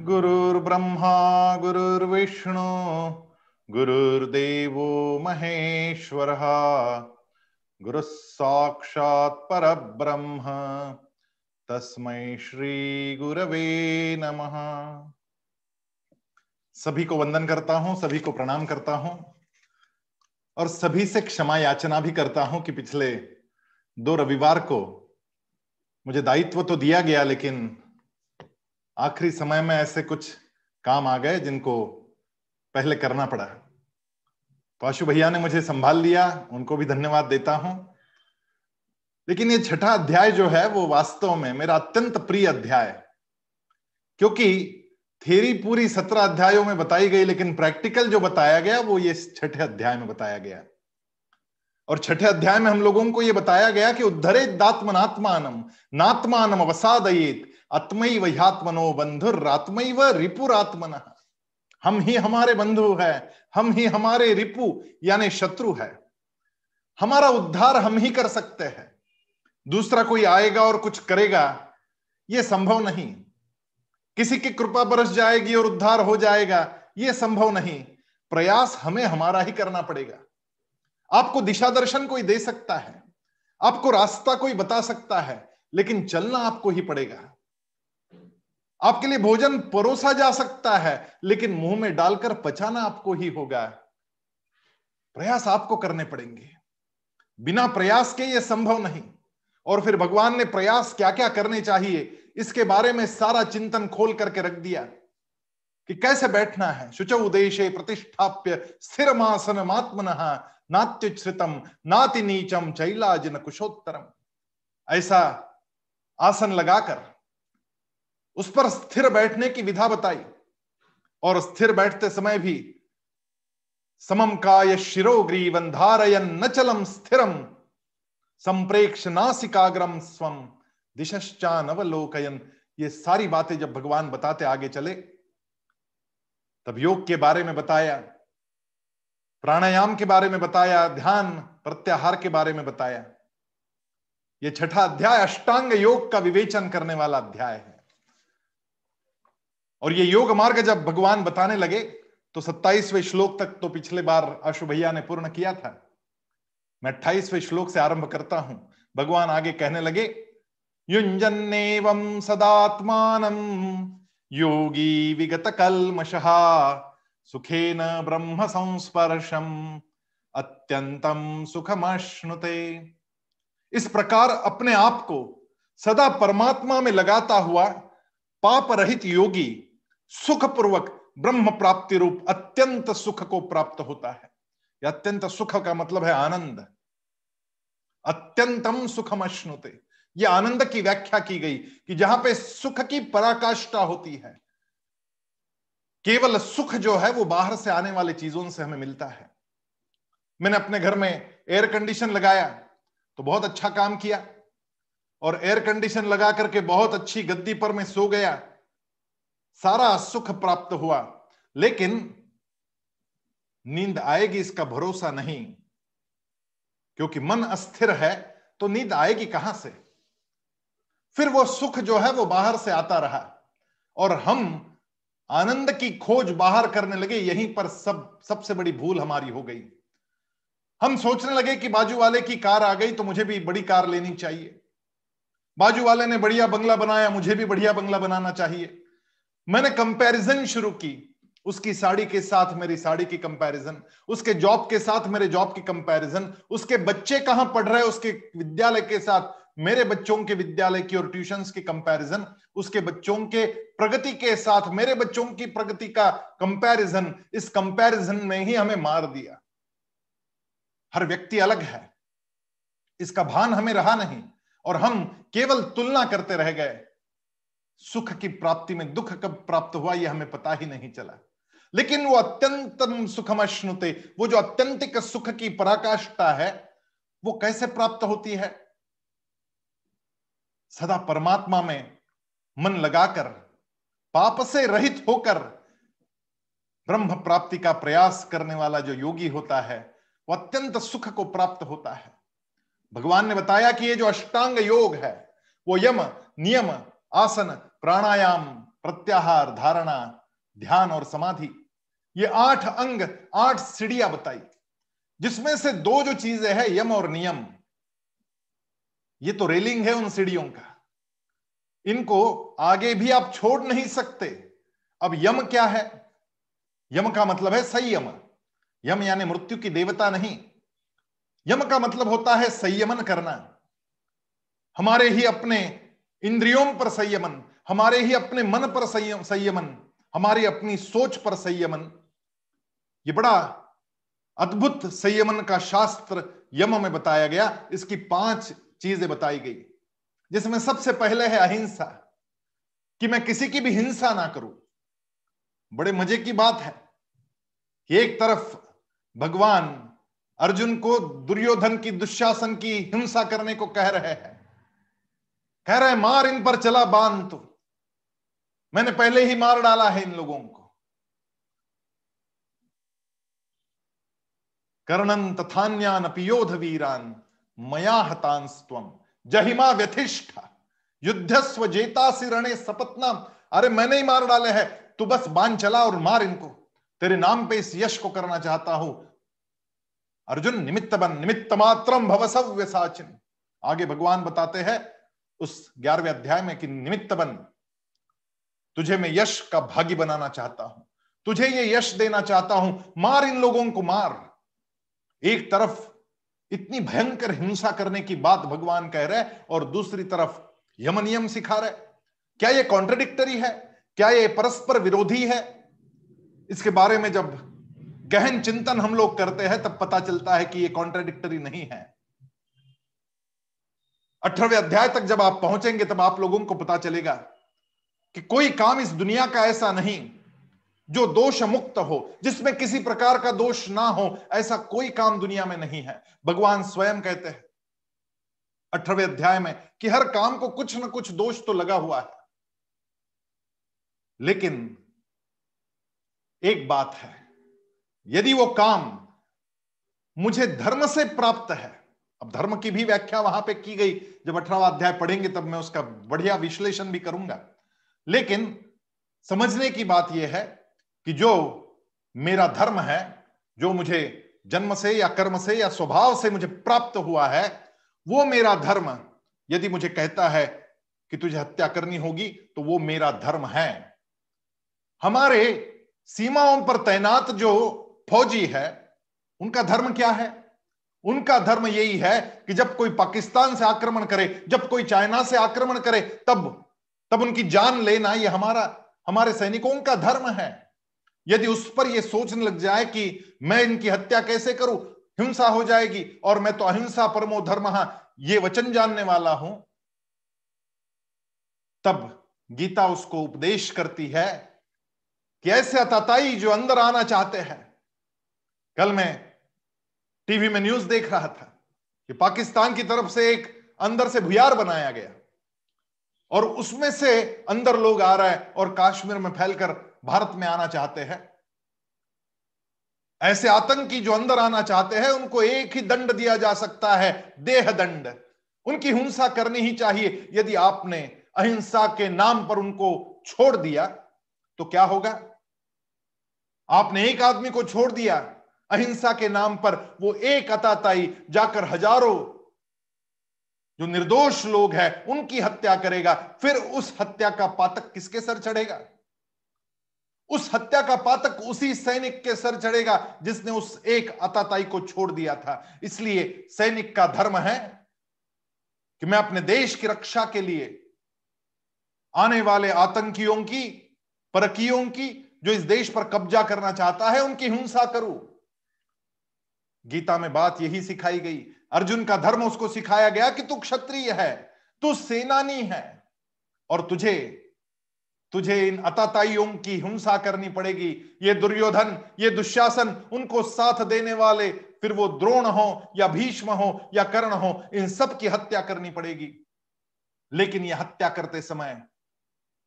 गुरुर्ब्रह्मा, गुरुर्विष्णु, गुरुर्देवो महेश्वरः गुरुः साक्षात् परब्रह्म, तस्मै श्री गुरवे नमः। सभी को वंदन करता हूँ, सभी को प्रणाम करता हूँ, और सभी से क्षमा याचना भी करता हूँ कि पिछले दो रविवार को मुझे दायित्व तो दिया गया, लेकिन आखिरी समय में ऐसे कुछ काम आ गए जिनको पहले करना पड़ा। तो आशु भैया ने मुझे संभाल लिया, उनको भी धन्यवाद देता हूँ। लेकिन ये छठा अध्याय जो है, वो वास्तव में मेरा अत्यंत प्रिय अध्याय क्योंकि थेरी पूरी सत्रह अध्यायों में बताई गई, लेकिन प्रैक्टिकल जो बताया गया, वो ये छठे अध्याय में बताया गया। और छठे अध्याय में हम लोगों को यह बताया गया कि उद्धरे दात्मनात्मानम नात्मानम अवसादयेत आत्मय वह्यात्मनो बंधुरात्मैव रिपुरात्मन। हम ही हमारे बंधु है, हम ही हमारे रिपु, यानी शत्रु है। हमारा उद्धार हम ही कर सकते हैं। दूसरा कोई आएगा और कुछ करेगा यह संभव नहीं। किसी की कृपा बरस जाएगी और उद्धार हो जाएगा यह संभव नहीं। प्रयास हमें हमारा ही करना पड़ेगा। आपको दिशा दर्शन कोई दे सकता है, आपको रास्ता कोई बता सकता है, लेकिन चलना आपको ही पड़ेगा। आपके लिए भोजन परोसा जा सकता है, लेकिन मुँह में डालकर पचाना आपको ही होगा। प्रयास आपको करने पड़ेंगे। बिना प्रयास के ये संभव नहीं। और फिर भगवान ने प्रयास क्या क्या करने चाहिए, इसके बारे में सारा चिंतन खोल करके रख दिया कि कैसे बैठना है। शुच उदेशे प्रतिष्ठाप्य स्थिर मासन मात्मन नात्युच्छ्रितम नाति नीचम चैलाजिन कुशोत्तरम ऐसा आसन लगाकर उस पर स्थिर बैठने की विधा बताई। और स्थिर बैठते समय भी समम काय शिरोग्रीवन धारयन न चलम स्थिरम संप्रेक्ष नासिकाग्रम स्वम नवलोकयन ये सारी बातें जब भगवान बताते आगे चले, तब योग के बारे में बताया, प्राणायाम के बारे में बताया, ध्यान, प्रत्याहार के बारे में बताया। ये छठा अध्याय अष्टांग योग का विवेचन करने वाला अध्याय है। और ये योग मार्ग जब भगवान बताने लगे तो सत्ताईसवें श्लोक तक तो पिछले बार आशु भैया ने पूर्ण किया था। मैं अट्ठाईसवें श्लोक से आरंभ करता हूँ। भगवान आगे कहने लगे, युंजन्नेवं सदात्मान योगी विगत कलमशहा सुखेन ब्रह्म संस्पर्शम अत्यंतम सुखमश्नुते। इस प्रकार अपने आप को सदा परमात्मा में लगाता हुआ पाप रहित योगी सुखपूर्वक ब्रह्म प्राप्ति रूप अत्यंत सुख को प्राप्त होता है। या अत्यंत सुख का मतलब है आनंद। अत्यंतम सुखम अश्नुते। यह आनंद की व्याख्या की गई कि जहाँ पे सुख की पराकाष्ठा होती है, केवल सुख जो है वो बाहर से आने वाले चीज़ों से हमें मिलता है। मैंने अपने घर में एयर कंडीशन लगाया तो बहुत अच्छा काम किया, और एयर कंडीशन लगा करके बहुत अच्छी गद्दी पर मैं सो गया सारा सुख प्राप्त हुआ, लेकिन नींद आएगी इसका भरोसा नहीं, क्योंकि मन अस्थिर है तो नींद आएगी कहाँ से? फिर वो सुख जो है वो बाहर से आता रहा, और हम आनंद की खोज बाहर करने लगे, यहीं पर सब, सबसे बड़ी भूल हमारी हो गई। हम सोचने लगे कि बाजू वाले की कार आ गई तो मुझे भी बड़ी कार लेनी चाहिए। बाजू वाले ने बढ़िया बंगला बनाया, मुझे भी बढ़िया बंगला बनाना चाहिए। मैंने कंपैरिजन शुरू की। उसकी साड़ी के साथ मेरी साड़ी की कंपैरिजन उसके जॉब के साथ मेरे जॉब की कंपैरिजन उसके बच्चे कहाँ पढ़ रहे उसके विद्यालय के साथ, मेरे बच्चों के विद्यालय की और ट्यूशंस की कंपैरिजन उसके बच्चों के प्रगति के साथ, मेरे बच्चों की प्रगति का कंपैरिजन इस कंपैरिजन में ही हमें मार दिया। हर व्यक्ति अलग है। इसका भान हमें रहा नहीं और हम केवल तुलना करते रह गए। सुख की प्राप्ति में दुख कब प्राप्त हुआ यह हमें पता ही नहीं चला। लेकिन वो अत्यंतम सुखमश्नुते, वो जो अत्यंतिक सुख की पराकाष्ठा है, वो कैसे प्राप्त होती है? सदा परमात्मा में मन लगाकर, पाप से रहित होकर, ब्रह्म प्राप्ति का प्रयास करने वाला जो योगी होता है, वो अत्यंत सुख को प्राप्त होता है। भगवान ने बताया कि ये जो अष्टांग योग है, वो यम, नियम आसन, प्राणायाम, प्रत्याहार, धारणा, ध्यान और समाधि। ये आठ अंग, आठ सीढ़ियाँ बताई। जिसमें से दो जो चीज़ें हैं, यम और नियम। ये तो रेलिंग है उन सीढ़ियों का। इनको आगे भी आप छोड़ नहीं सकते। अब यम क्या है? यम का मतलब है संयम। यम यानी मृत्यु की देवता नहीं। यम का मतलब होता है संयमन करना। हमारे ही अपने इंद्रियों पर संयमन, हमारे ही अपने मन पर संयम, संयमन, हमारी अपनी सोच पर संयमन। ये बड़ा अद्भुत संयमन का शास्त्र यम में बताया गया। इसकी पाँच चीज़ें बताई गई। जिसमें सबसे पहले है अहिंसा, कि मैं किसी की भी हिंसा ना करूँ। बड़े मज़े की बात है एक तरफ़ भगवान अर्जुन को दुर्योधन की, दुशासन की हिंसा करने को कह रहे हैं। रहे मार इन पर चला बाँध तू। मैंने पहले ही मार डाला है इन लोगों को। कर्णन तथान्यान पियोध वीरान, मया हतांस्तम जहिमा व्यथिष्ठ। युद्धस्व जेता रणे सपत्नाम। अरे, मैंने ही मार डाले हैं। तू बस बाँध चला और मार इनको। तेरे नाम पे इस यश को करना चाहता हूँ। अर्जुन, निमित्त बन, निमित्त मात्रम भवसव्य साचिन। आगे भगवान बताते हैं उस ग्यारहवें अध्याय में कि निमित्त बन, तुझे मैं यश का भागी बनाना चाहता हूँ। तुझे ये यश देना चाहता हूँ, मार इन लोगों को मार। एक तरफ़ इतनी भयंकर हिंसा करने की बात भगवान कह रहे और दूसरी तरफ़ यम नियम सिखा रहे क्या यह कॉन्ट्रडिक्टरी है? क्या यह परस्पर विरोधी है? इसके बारे में जब गहन चिंतन हम लोग करते हैं, तब पता चलता है कि यह कॉन्ट्रडिक्टरी नहीं है। अठारहवें अध्याय तक जब आप पहुँचेंगे, तब आप लोगों को पता चलेगा कि कोई काम इस दुनिया का ऐसा नहीं जो दोष मुक्त हो, जिसमें किसी प्रकार का दोष ना हो। ऐसा कोई काम दुनिया में नहीं है। भगवान स्वयं कहते हैं अठारहवें अध्याय में कि हर काम को कुछ ना कुछ दोष तो लगा हुआ है। लेकिन एक बात है, यदि वो काम मुझे धर्म से प्राप्त है अब धर्म की भी व्याख्या वहाँ पे की गई। जब अठारहवा अध्याय पढ़ेंगे तब मैं उसका बढ़िया विश्लेषण भी करूँगा। लेकिन समझने की बात यह है कि जो मेरा धर्म है, जो मुझे जन्म से या कर्म से या स्वभाव से मुझे प्राप्त हुआ है, वो मेरा धर्म। यदि मुझे कहता है कि तुझे हत्या करनी होगी तो वो मेरा धर्म है। हमारे सीमाओं पर तैनात जो फौजी है, उनका धर्म क्या है? उनका धर्म यही है कि जब कोई पाकिस्तान से आक्रमण करे, जब कोई चाइना से आक्रमण करे, तब तब उनकी जान लेना ये हमारा, हमारे सैनिकों का धर्म है। यदि उस पर यह सोचने लग जाए कि मैं इनकी हत्या कैसे करूँ, हिंसा हो जाएगी और मैं तो अहिंसा परमो धर्म, ये वचन जानने वाला हूँ। तब गीता उसको उपदेश करती है कि ऐसे अताताई जो अंदर आना चाहते हैं, कल मैं टीवी में न्यूज़ देख रहा था कि पाकिस्तान की तरफ़ से एक अंदर से भुयार बनाया गया और उसमें से अंदर लोग आ रहे हैं और कश्मीर में फैलकर भारत में आना चाहते हैं। ऐसे आतंकी जो अंदर आना चाहते हैं, उनको एक ही दंड दिया जा सकता है, देह दंड। उनकी हिंसा करनी ही चाहिए। यदि आपने अहिंसा के नाम पर उनको छोड़ दिया तो क्या होगा? आपने एक आदमी को छोड़ दिया अहिंसा के नाम पर वो एक अताताई जाकर हज़ारों जो निर्दोष लोग हैं, उनकी हत्या करेगा। फिर उस हत्या का पातक किसके सर चढ़ेगा? उस हत्या का पातक उसी सैनिक के सर चढ़ेगा जिसने उस एक अताताई को छोड़ दिया था। इसलिए सैनिक का धर्म है कि मैं अपने देश की रक्षा के लिए आने वाले आतंकियों की, परकियों की, जो इस देश पर कब्जा करना चाहता है, उनकी हिंसा करूँ। गीता में बात यही सिखाई गई। अर्जुन का धर्म उसको सिखाया गया कि तू क्षत्रिय है, तू सेनानी है, और तुझे तुझे इन अताताइयों की हिंसा करनी पड़ेगी। ये दुर्योधन, ये दुशासन, उनको साथ देने वाले, फिर वो द्रोण हो, या भीष्म हो, या कर्ण हो, इन सब की हत्या करनी पड़ेगी। लेकिन ये हत्या करते समय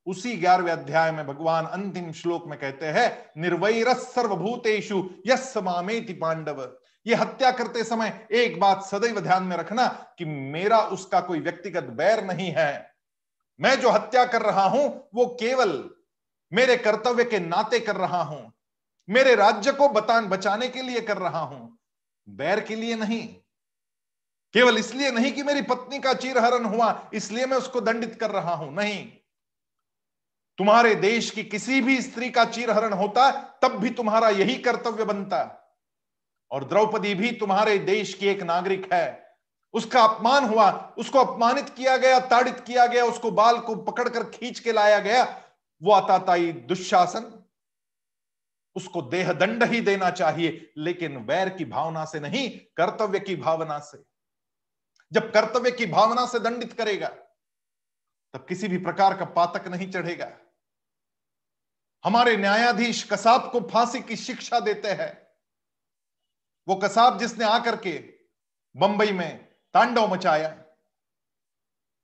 उसी ग्यारहवें अध्याय में भगवान अंतिम श्लोक में कहते हैं, निर्वैर सर्वभूतेषु यस मामेति पांडव। ये हत्या करते समय एक बात सदैव ध्यान में रखना कि मेरा उसका कोई व्यक्तिगत बैर नहीं है। मैं जो हत्या कर रहा हूँ, वो केवल मेरे कर्तव्य के नाते कर रहा हूँ, मेरे राज्य को बतान बचाने के लिए कर रहा हूँ। बैर के लिए नहीं, केवल इसलिए नहीं कि मेरी पत्नी का चीरहरण हुआ, इसलिए मैं उसको दंडित कर रहा हूँ। नहीं, तुम्हारे देश की किसी भी स्त्री का चीरहरण होता, तब भी तुम्हारा यही कर्तव्य बनता। और द्रौपदी भी तुम्हारे देश की एक नागरिक है। उसका अपमान हुआ, उसको अपमानित किया गया, ताड़ित किया गया, उसको बाल को पकड़कर खींच के लाया गया। वो अताताई दुशासन, उसको देह दंड ही देना चाहिए, लेकिन वैर की भावना से नहीं, कर्तव्य की भावना से। जब कर्तव्य की भावना से दंडित करेगा, तब किसी भी प्रकार का पातक नहीं चढ़ेगा। हमारे न्यायाधीश कसाब को फांसी की शिक्षा देते हैं। वो कसाब जिसने आकर के बंबई में तांडव मचाया,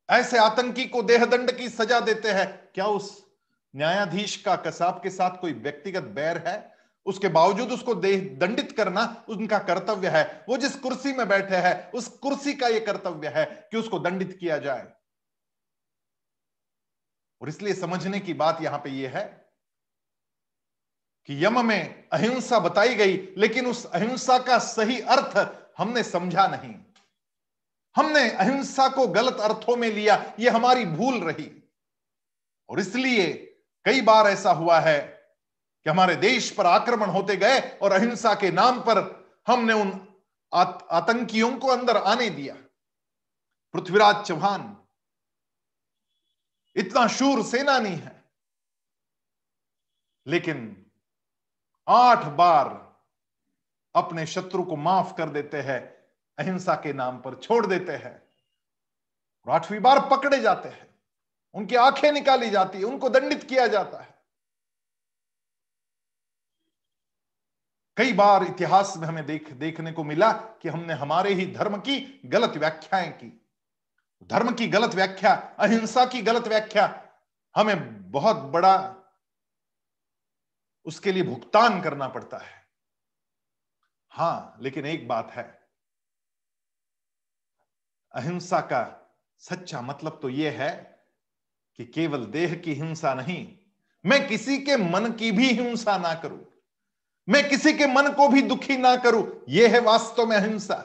ऐसे आतंकी को देहदंड की सजा देते हैं। क्या उस न्यायाधीश का कसाब के साथ कोई व्यक्तिगत बैर है? उसके बावजूद उसको देह दंडित करना उनका कर्तव्य है। वो जिस कुर्सी में बैठे हैं, उस कुर्सी का यह कर्तव्य है कि उसको दंडित किया जाए। और इसलिए समझने की बात यहाँ पे यह है कि यम में अहिंसा बताई गई, लेकिन उस अहिंसा का सही अर्थ हमने समझा नहीं। हमने अहिंसा को गलत अर्थों में लिया यह हमारी भूल रही। और इसलिए कई बार ऐसा हुआ है कि हमारे देश पर आक्रमण होते गए और अहिंसा के नाम पर हमने उन आतंकियों को अंदर आने दिया। पृथ्वीराज चौहान, इतना शूर सेनानी है, लेकिन आठ बार अपने शत्रु को माफ़ कर देते हैं, अहिंसा के नाम पर छोड़ देते हैं और आठवीं बार पकड़े जाते हैं। उनकी आँखें निकाली जाती है, उनको दंडित किया जाता है। कई बार इतिहास में हमें देख, देखने को मिला कि हमने हमारे ही धर्म की गलत व्याख्याएँ की। धर्म की गलत व्याख्या, अहिंसा की गलत व्याख्या, हमें बहुत बड़ा उसके लिए भुगतान करना पड़ता है। हाँ, लेकिन एक बात है। अहिंसा का सच्चा मतलब तो यह है कि केवल देह की हिंसा नहीं, मैं किसी के मन की भी हिंसा ना करूँ, मैं किसी के मन को भी दुखी ना करूँ यह है वास्तव में अहिंसा।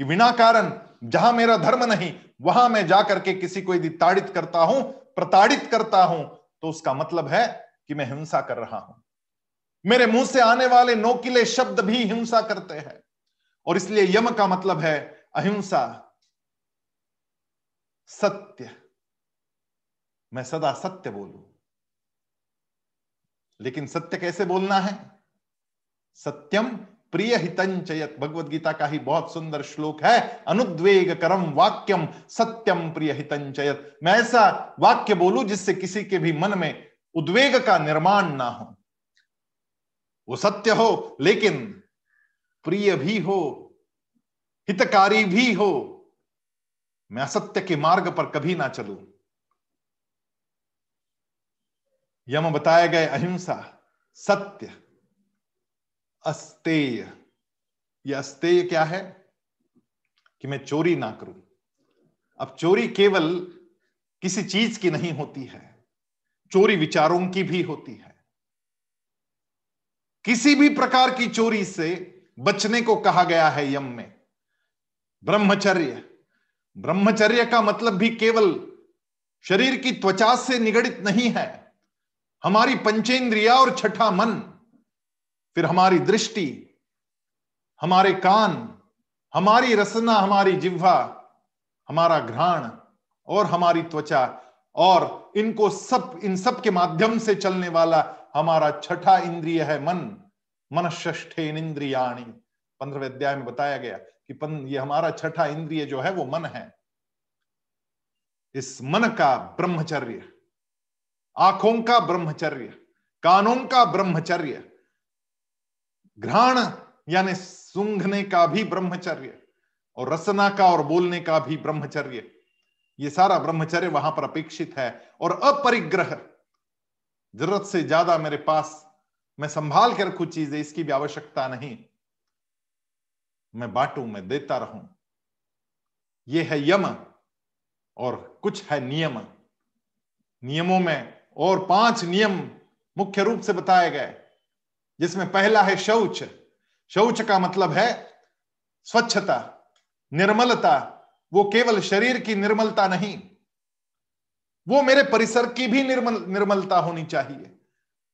कि बिना कारण जहाँ मेरा धर्म नहीं, वहाँ मैं जाकर के किसी को यदि ताड़ित करता हूँ, प्रताड़ित करता हूँ तो उसका मतलब है कि मैं हिंसा कर रहा हूँ। मेरे मुँह से आने वाले नोकिले शब्द भी हिंसा करते हैं। और इसलिए यम का मतलब है अहिंसा। सत्य। मैं सदा सत्य बोलू। लेकिन सत्य कैसे बोलना है? सत्यम प्रिय हितंचयत भगवत गीता का ही बहुत सुंदर श्लोक है। अनुद्वेग करम वाक्यम सत्यम प्रिय हितंचयत मैं ऐसा वाक्य बोलू जिससे किसी के भी मन में उद्वेग का निर्माण ना हो। वो सत्य हो, लेकिन प्रिय भी हो, हितकारी भी हो, मैं असत्य के मार्ग पर कभी ना चलूँ। यम बताए गए अहिंसा, सत्य, अस्तेय। यह अस्तेय क्या है? कि मैं चोरी ना करूँ। अब चोरी केवल किसी चीज़ की नहीं होती है, चोरी विचारों की भी होती है। किसी भी प्रकार की चोरी से बचने को कहा गया है यम में। ब्रह्मचर्य। ब्रह्मचर्य का मतलब भी केवल शरीर की त्वचा से निगड़ित नहीं है। हमारी पंचेंद्रिया और छठा मन, फिर हमारी दृष्टि, हमारे कान, हमारी रसना, हमारी जिह्वा, हमारा घ्राण और हमारी त्वचा और इनको सब, इन सब के माध्यम से चलने वाला हमारा छठा इंद्रिय है मन मन ष्ठे इंद्रियाणी पंद्रहवें अध्याय में बताया गया कि पन, ये हमारा छठा इंद्रिय जो है वो मन है। इस मन का ब्रह्मचर्य आँखों का ब्रह्मचर्य कानों का ब्रह्मचर्य घ्राण यानी सूंघने का भी ब्रह्मचर्य और रसना का और बोलने का भी ब्रह्मचर्य। ये सारा ब्रह्मचर्य वहाँ पर अपेक्षित है और अपरिग्रह। ज़रूरत से ज़्यादा मेरे पास, मैं संभाल के रखू चीज़ें, इसकी भी आवश्यकता नहीं। मैं बांटू, मैं देता रहूँ। यह है यम और कुछ है नियम। नियमों में और पाँच नियम मुख्य रूप से बताए गए, जिसमें पहला है शौच। शौच का मतलब है स्वच्छता, निर्मलता। वो केवल शरीर की निर्मलता नहीं वो मेरे परिसर की भी निर्मल, निर्मलता होनी चाहिए।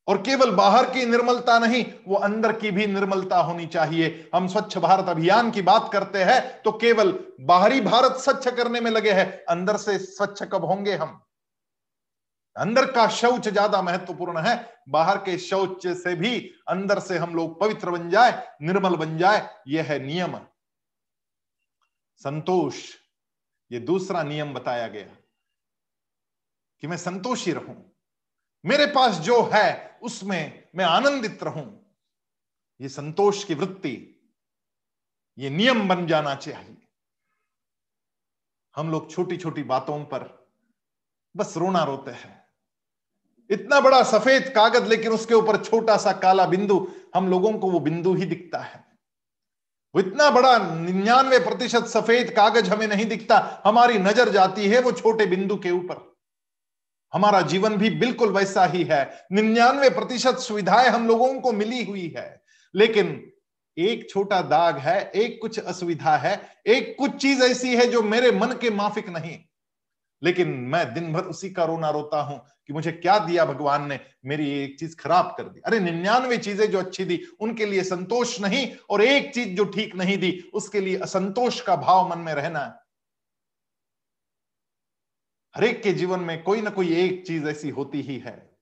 और केवल बाहर की निर्मलता नहीं, वो अंदर की भी निर्मलता होनी चाहिए। हम स्वच्छ भारत अभियान की बात करते हैं तो केवल बाहरी भारत स्वच्छ करने में लगे हैं, अंदर से स्वच्छ कब होंगे हम? अंदर का शौच ज़्यादा महत्वपूर्ण है, बाहर के शौच से भी अंदर से हम लोग पवित्र बन जाए, निर्मल बन जाए, यह है नियम। संतोष, ये दूसरा नियम बताया गया। कि मैं संतोषी रहूँ। मेरे पास जो है, उसमें मैं आनंदित रहूँ। ये संतोष की वृत्ति, ये नियम बन जाना चाहिए। हम लोग छोटी छोटी बातों पर बस रोना रोते हैं। इतना बड़ा सफ़ेद कागज़, लेकिन उसके ऊपर छोटा सा काला बिंदु, हम लोगों को वो बिंदु ही दिखता है। वो इतना बड़ा निन्यानवे प्रतिशत सफ़ेद कागज़ हमें नहीं दिखता। हमारी नज़र जाती है वो छोटे बिंदु के ऊपर। हमारा जीवन भी बिल्कुल वैसा ही है। निन्यानवे प्रतिशत सुविधाएँ हम लोगों को मिली हुई है। लेकिन एक छोटा दाग है, एक कुछ असुविधा है, एक कुछ चीज़ ऐसी है जो मेरे मन के माफिक नहीं। लेकिन मैं दिन भर उसी का रोना रोता हूँ कि मुझे क्या दिया भगवान ने, मेरी एक चीज़ खराब कर दी। अरे, निन्यानवे चीज़ें जो अच्छी दी, उनके लिए संतोष नहीं और एक चीज़ जो ठीक नहीं दी, उसके लिए असंतोष का भाव मन में रहना है। हरेक के जीवन में कोई ना कोई एक चीज़ ऐसी होती ही है।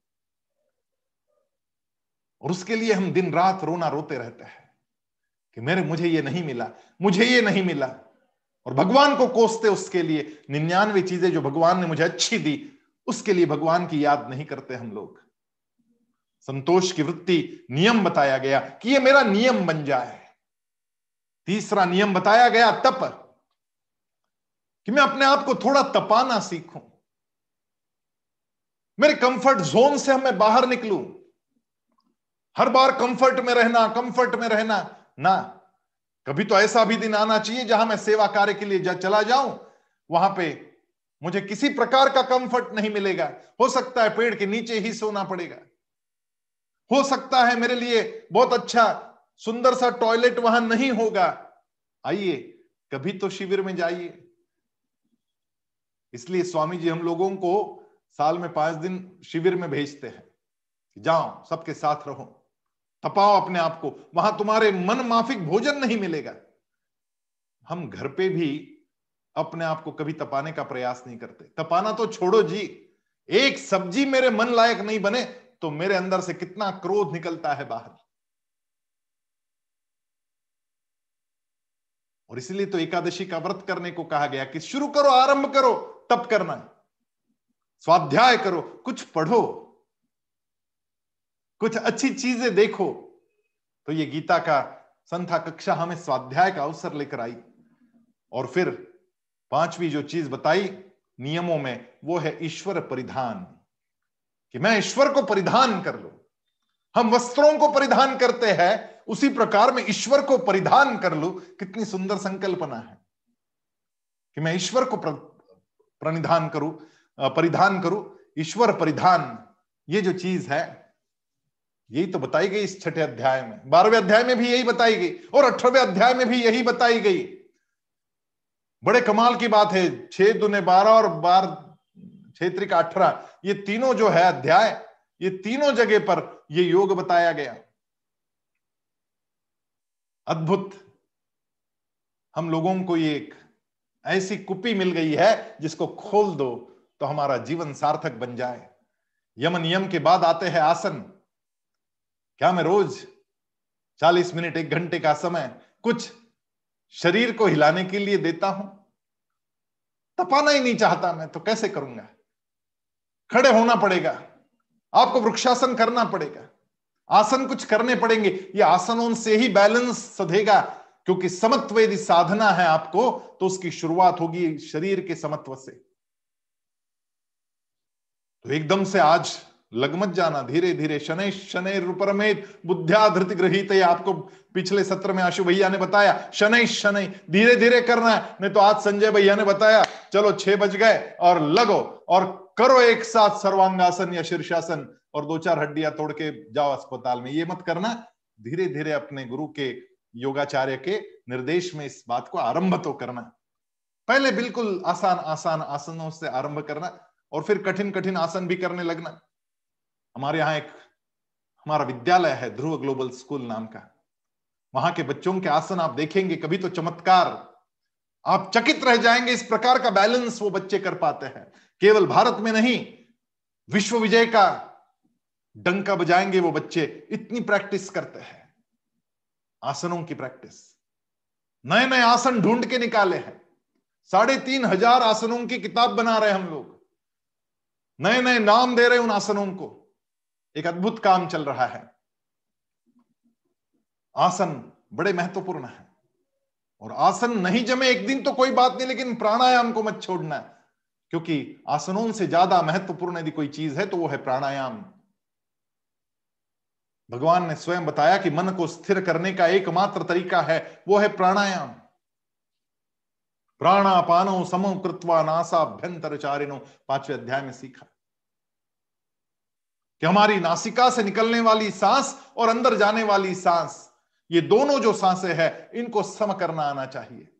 और उसके लिए हम दिन रात रोना रोते रहते हैं कि मेरे, मुझे ये नहीं मिला, मुझे ये नहीं मिला। और भगवान को कोसते उसके लिए निन्यानवे चीज़ें जो भगवान ने मुझे अच्छी दी, उसके लिए भगवान की याद नहीं करते हम लोग। संतोष की वृत्ति नियम बताया गया कि ये मेरा नियम बन जाए। तीसरा नियम बताया गया, तप। कि मैं अपने आप को थोड़ा तपाना सीखूं। मेरे कंफर्ट जोन से मैं बाहर निकलूं। हर बार कंफर्ट में रहना कंफर्ट में रहना ना। कभी तो ऐसा भी दिन आना चाहिए जहाँ मैं सेवा कार्य के लिए जा, चला जाऊँ वहाँ पे मुझे किसी प्रकार का कंफर्ट नहीं मिलेगा। हो सकता है पेड़ के नीचे ही सोना पड़ेगा। हो सकता है मेरे लिए बहुत अच्छा सुंदर सा टॉयलेट वहाँ नहीं होगा। आइए कभी तो शिविर में जाइए। इसलिए स्वामी जी हम लोगों को साल में पाँच दिन शिविर में भेजते हैं जाओ, सबके साथ रहो, तपाओ अपने आप को। वहाँ तुम्हारे मन माफिक भोजन नहीं मिलेगा। हम घर पे भी अपने आप को कभी तपाने का प्रयास नहीं करते। तपाना तो छोड़ो जी, एक सब्ज़ी मेरे मन लायक नहीं बने तो मेरे अंदर से कितना क्रोध निकलता है बाहर। और इसलिए तो एकादशी का व्रत करने को कहा गया कि शुरू करो, आरंभ करो तप करना है। स्वाध्याय करो, कुछ पढ़ो, कुछ अच्छी चीज़ें देखो। तो ये गीता का संथा कक्षा हमें स्वाध्याय का अवसर लेकर आई। और फिर पांचवी जो चीज़ बताई नियमों में, वो है ईश्वर परिधान। कि मैं ईश्वर को परिधान कर लू। हम वस्त्रों को परिधान करते हैं, उसी प्रकार में ईश्वर को परिधान कर लू। कितनी सुंदर संकल्पना है। कि मैं ईश्वर को प्रणिधान करूँ परिधान करूँ, ईश्वर परिधान, ये जो चीज़ है, यही तो बताई गई इस छठे अध्याय में। बारहवें अध्याय में भी यही बताई गई और अठारहवें अध्याय में भी यही बताई गई। बड़े कमाल की बात है, छह दुने बारह और बार क्षेत्र का अठारह, ये तीनों जो है अध्याय, ये तीनों जगह पर ये योग बताया गया। अद्भुत। हम लोगों को ये एक ऐसी कुपी मिल गई है जिसको खोल दो तो हमारा जीवन सार्थक बन जाए। यम नियम के बाद आते हैं आसन। क्या मैं रोज 40 मिनट, एक घंटे का समय कुछ शरीर को हिलाने के लिए देता हूँ? तपाना ही नहीं चाहता मैं तो कैसे करूँगा? खड़े होना पड़ेगा। आपको वृक्षासन करना पड़ेगा। आसन कुछ करने पड़ेंगे। ये आसनों से ही बैलेंस सधेगा। क्योंकि समत्व यदि साधना है आपको तो उसकी शुरुआत होगी शरीर के समत्व से। तो एकदम से आज लग मत जाना धीरे धीरे शनै शनै रूपरमेत बुद्धिया धृति ग्रहित आपको पिछले सत्र में आशु भैया ने बताया, शनै शनै धीरे धीरे करना है, नहीं तो आज संजय भैया ने बताया, चलो छह बज गए, और लगो, और करो एक साथ सर्वांगासन या शीर्षासन, और दो चार हड्डियाँ तोड़ के जाओ अस्पताल में, ये मत करना धीरे धीरे अपने गुरु के योगाचार्य के निर्देश में इस बात को आरंभ तो करना पहले बिल्कुल आसान आसान आसनों से आरंभ करना और फिर कठिन कठिन आसन भी करने लगना हमारे यहाँ एक हमारा विद्यालय है, ध्रुव ग्लोबल स्कूल नाम का। वहाँ के बच्चों के आसन आप देखेंगे, कभी तो चमत्कार। आप चकित रह जाएँगे, इस प्रकार का बैलेंस वो बच्चे कर पाते हैं। केवल भारत में नहीं, विश्व विजय का डंका बजाएँगे वो बच्चे, इतनी प्रैक्टिस करते हैं। आसनों की प्रैक्टिस। नए नए आसन ढूंढ के निकाले हैं। साढ़े तीन हज़ार आसनों की किताब बना रहे हम लोग। नए नए नाम दे रहे उन आसनों को। एक अद्भुत काम चल रहा है। आसन बड़े महत्वपूर्ण है। और आसन नहीं जमे एक दिन तो कोई बात नहीं, लेकिन प्राणायाम को मत छोड़ना। क्योंकि आसनों से ज़्यादा महत्वपूर्ण यदि कोई चीज़ है तो वो है प्राणायाम। भगवान ने स्वयं बताया कि मन को स्थिर करने का एकमात्र तरीका है, वो है प्राणायाम। प्राणापानो समो कृत्वा नासाभ्यंतर चारिनो पाँचवें अध्याय में सीखा। कि हमारी नासिका से निकलने वाली सांस और अंदर जाने वाली सांस, ये दोनों जो साँसें हैं, इनको सम करना आना चाहिए।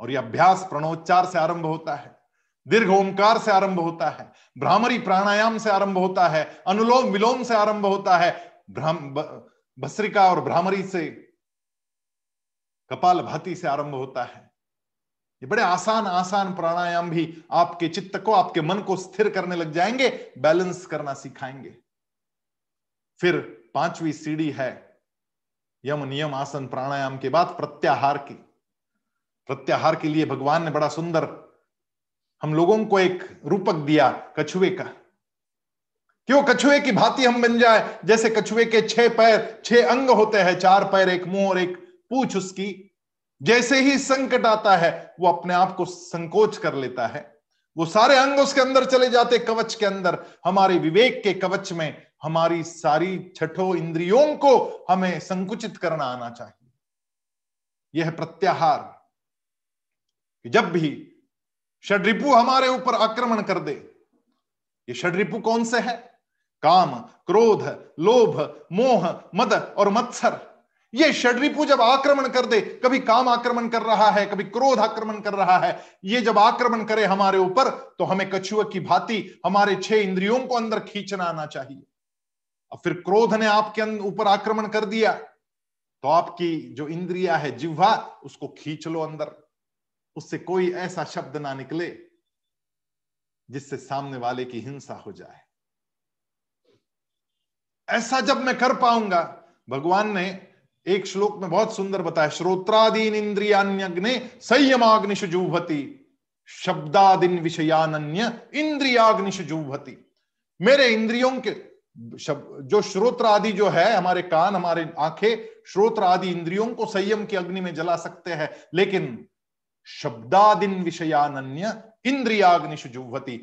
और यह अभ्यास प्रणोच्चार से आरंभ होता है, दीर्घ ओंकार से आरंभ होता है, भ्रामरी प्राणायाम से आरंभ होता है, अनुलोम विलोम से आरंभ होता है भस्रिका और भ्रामरी से कपाल भाती से आरंभ होता है। ये बड़े आसान आसान प्राणायाम भी आपके चित्त को, आपके मन को स्थिर करने लग जाएँगे, बैलेंस करना सिखाएँगे। फिर पांचवी सीढ़ी है, यम नियम आसन प्राणायाम के बाद प्रत्याहार की। प्रत्याहार के लिए भगवान ने बड़ा सुंदर हम लोगों को एक रूपक दिया कछुए का। क्यों कछुए की भांति हम बन जाए? जैसे कछुए के छह पैर, छह अंग होते हैं, चार पैर, एक मुँह और एक पूछ उसकी। जैसे ही संकट आता है, वो अपने आप को संकोच कर लेता है। वो सारे अंग उसके अंदर चले जाते, कवच के अंदर। हमारे विवेक के कवच में हमारी सारी छठो इंद्रियों को हमें संकुचित करना आना चाहिए। यह प्रत्याहार कि जब भी षड्रिपु हमारे ऊपर आक्रमण कर दे, ये षड्रिपु कौन से है? काम, क्रोध, लोभ, मोह, मद और मत्सर। ये षड्रिपु जब आक्रमण कर दे, कभी काम आक्रमण कर रहा है, कभी क्रोध आक्रमण कर रहा है, ये जब आक्रमण करे हमारे ऊपर तो हमें कछुआ की भांति हमारे छह इंद्रियों को अंदर खींचना आना चाहिए। अब फिर क्रोध ने आपके ऊपर आक्रमण कर दिया तो आपकी जो इंद्रिया है, जिह्वा, उसको खींच लो अंदर। उससे कोई ऐसा शब्द ना निकले, जिससे सामने वाले की हिंसा हो जाए। ऐसा जब मैं कर पाऊँगा, भगवान ने एक श्लोक में बहुत सुंदर बताया, श्रोत्रादीन इंद्रियान्यग्ने संयमाग्निश जूभती शब्दादिन विषयान्य इंद्रियाग्निश जूभती मेरे इंद्रियों के जो श्रोत्र आदि जो है, हमारे कान, हमारे आँखें श्रोत्र आदि इंद्रियों को संयम की अग्नि में जला सकते हैं, लेकिन शब्दादिन विषयान्य इंद्रियाग्निश जुवती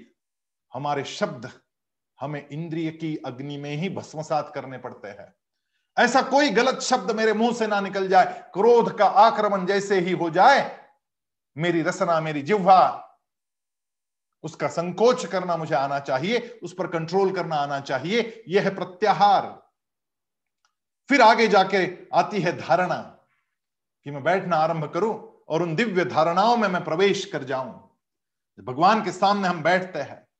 हमारे शब्द हमें इंद्रिय की अग्नि में ही भस्मसात करने पड़ते हैं। ऐसा कोई गलत शब्द मेरे मुँह से ना निकल जाए, क्रोध का आक्रमण जैसे ही हो जाए, मेरी रसना, मेरी जिह्वा, उसका संकोच करना मुझे आना चाहिए, उस पर कंट्रोल करना आना चाहिए, यह है प्रत्याहार। फिर आगे जाके आती है धारणा कि मैं बैठना आरंभ करूँ और उन दिव्य धारणाओं में मैं प्रवेश कर जाऊँ। भगवान के सामने हम बैठते हैं।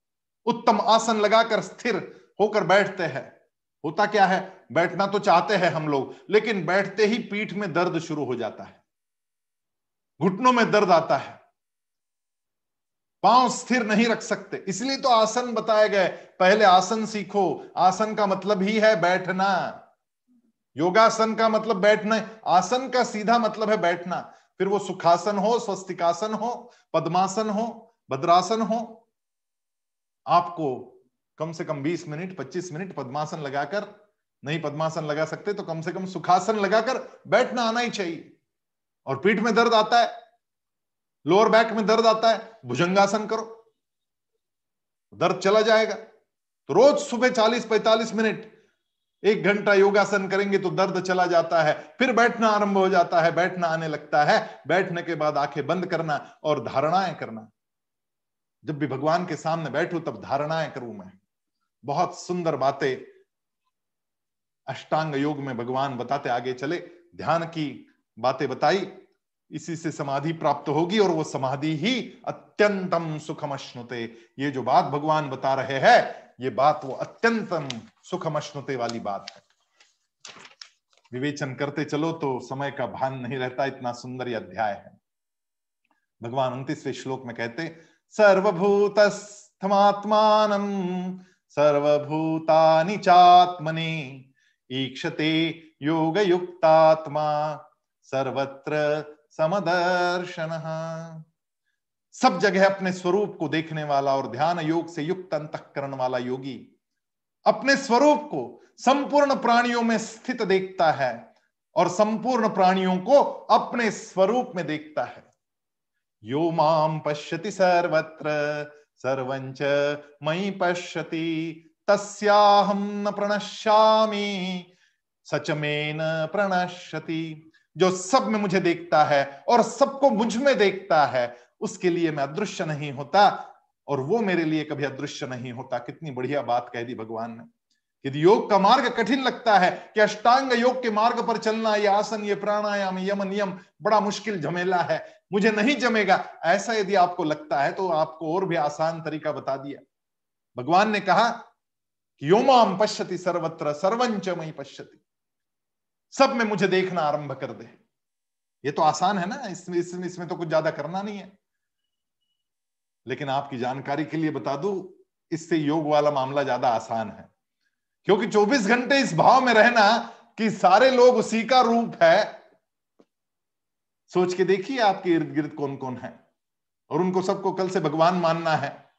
उत्तम आसन लगाकर स्थिर होकर बैठते हैं। होता क्या है? बैठना तो चाहते हैं हम लोग, लेकिन बैठते ही पीठ में दर्द शुरू हो जाता है। घुटनों में दर्द आता है। पाँव स्थिर नहीं रख सकते। इसलिए तो आसन बताए गए, पहले आसन सीखो। आसन का मतलब ही है बैठना। योगासन का मतलब बैठना। आसन का सीधा मतलब है बैठना। फिर वो सुखासन हो, स्वस्तिकासन हो, पद्मासन हो, भद्रासन हो आपको कम से कम 20 मिनट 25 मिनट पद्मासन लगाकर, नहीं पद्मासन लगा सकते तो कम से कम सुखासन लगाकर बैठना आना ही चाहिए। और पीठ में दर्द आता है, लोअर बैक में दर्द आता है, भुजंगासन करो, दर्द चला जाएगा। तो रोज सुबह 40-45 मिनट, एक घंटा योगासन करेंगे तो दर्द चला जाता है, फिर बैठना आरंभ हो जाता है, बैठना आने लगता है, बैठने के बाद आँखें बंद करना और धारणाएँ करना। जब भी भगवान के सामने बैठू, तब धारणाएँ करूँ मैं। बहुत सुंदर बातें अष्टांग योग में भगवान बताते आगे चले। ध्यान की बातें बताई, इसी से समाधि प्राप्त होगी और वो समाधि ही अत्यंतम सुखम अश्नुते ये जो बात भगवान बता रहे हैं, ये बात वो अत्यंतम सुखम अश्नुते वाली बात है। विवेचन करते चलो तो समय का भान नहीं रहता, इतना सुंदर ये अध्याय है। भगवान उन्तीसवें श्लोक में कहते सर्वभूतस्थमात्मान सर्वभूतानि चात्मने ईक्षते योग युक्तात्मा सर्वत्र समदर्शन। सब जगह अपने स्वरूप को देखने वाला और ध्यान योग से युक्त अंतकरण वाला योगी अपने स्वरूप को संपूर्ण प्राणियों में स्थित देखता है और संपूर्ण प्राणियों को अपने स्वरूप में देखता है। यो माम पश्यति सर्वत्र सर्वंच मई पश्यति तस्याहम न प्रणश्यामी सच में न प्रणश्यति। जो सब में मुझे देखता है और सबको मुझमें देखता है, उसके लिए मैं अदृश्य नहीं होता और वो मेरे लिए कभी अदृश्य नहीं होता। कितनी बढ़िया बात कह दी भगवान ने। यदि योग का मार्ग कठिन लगता है कि अष्टांग योग के मार्ग पर चलना, ये आसन, ये प्राणायाम यम नियम, बड़ा मुश्किल झमेला है। मुझे नहीं जमेगा। ऐसा यदि आपको लगता है तो आपको और भी आसान तरीका बता दिया। भगवान ने कहा कि योमाम पश्यति सर्वत्र, सर्वंच मई पश्यति। सब में मुझे देखना आरंभ कर दे। ये तो आसान है ना, इसमें इसमें इसमें तो कुछ ज़्यादा करना नहीं है। लेकिन आपकी जानकारी के लिए बता दू, इससे योग वाला मामला ज़्यादा आसान है। क्योंकि 24 घंटे इस भाव में रहना कि सारे लोग उसी का रूप है सोच के देखिए आपके इर्द गिर्द कौन कौन है। और उनको सबको कल से भगवान मानना है।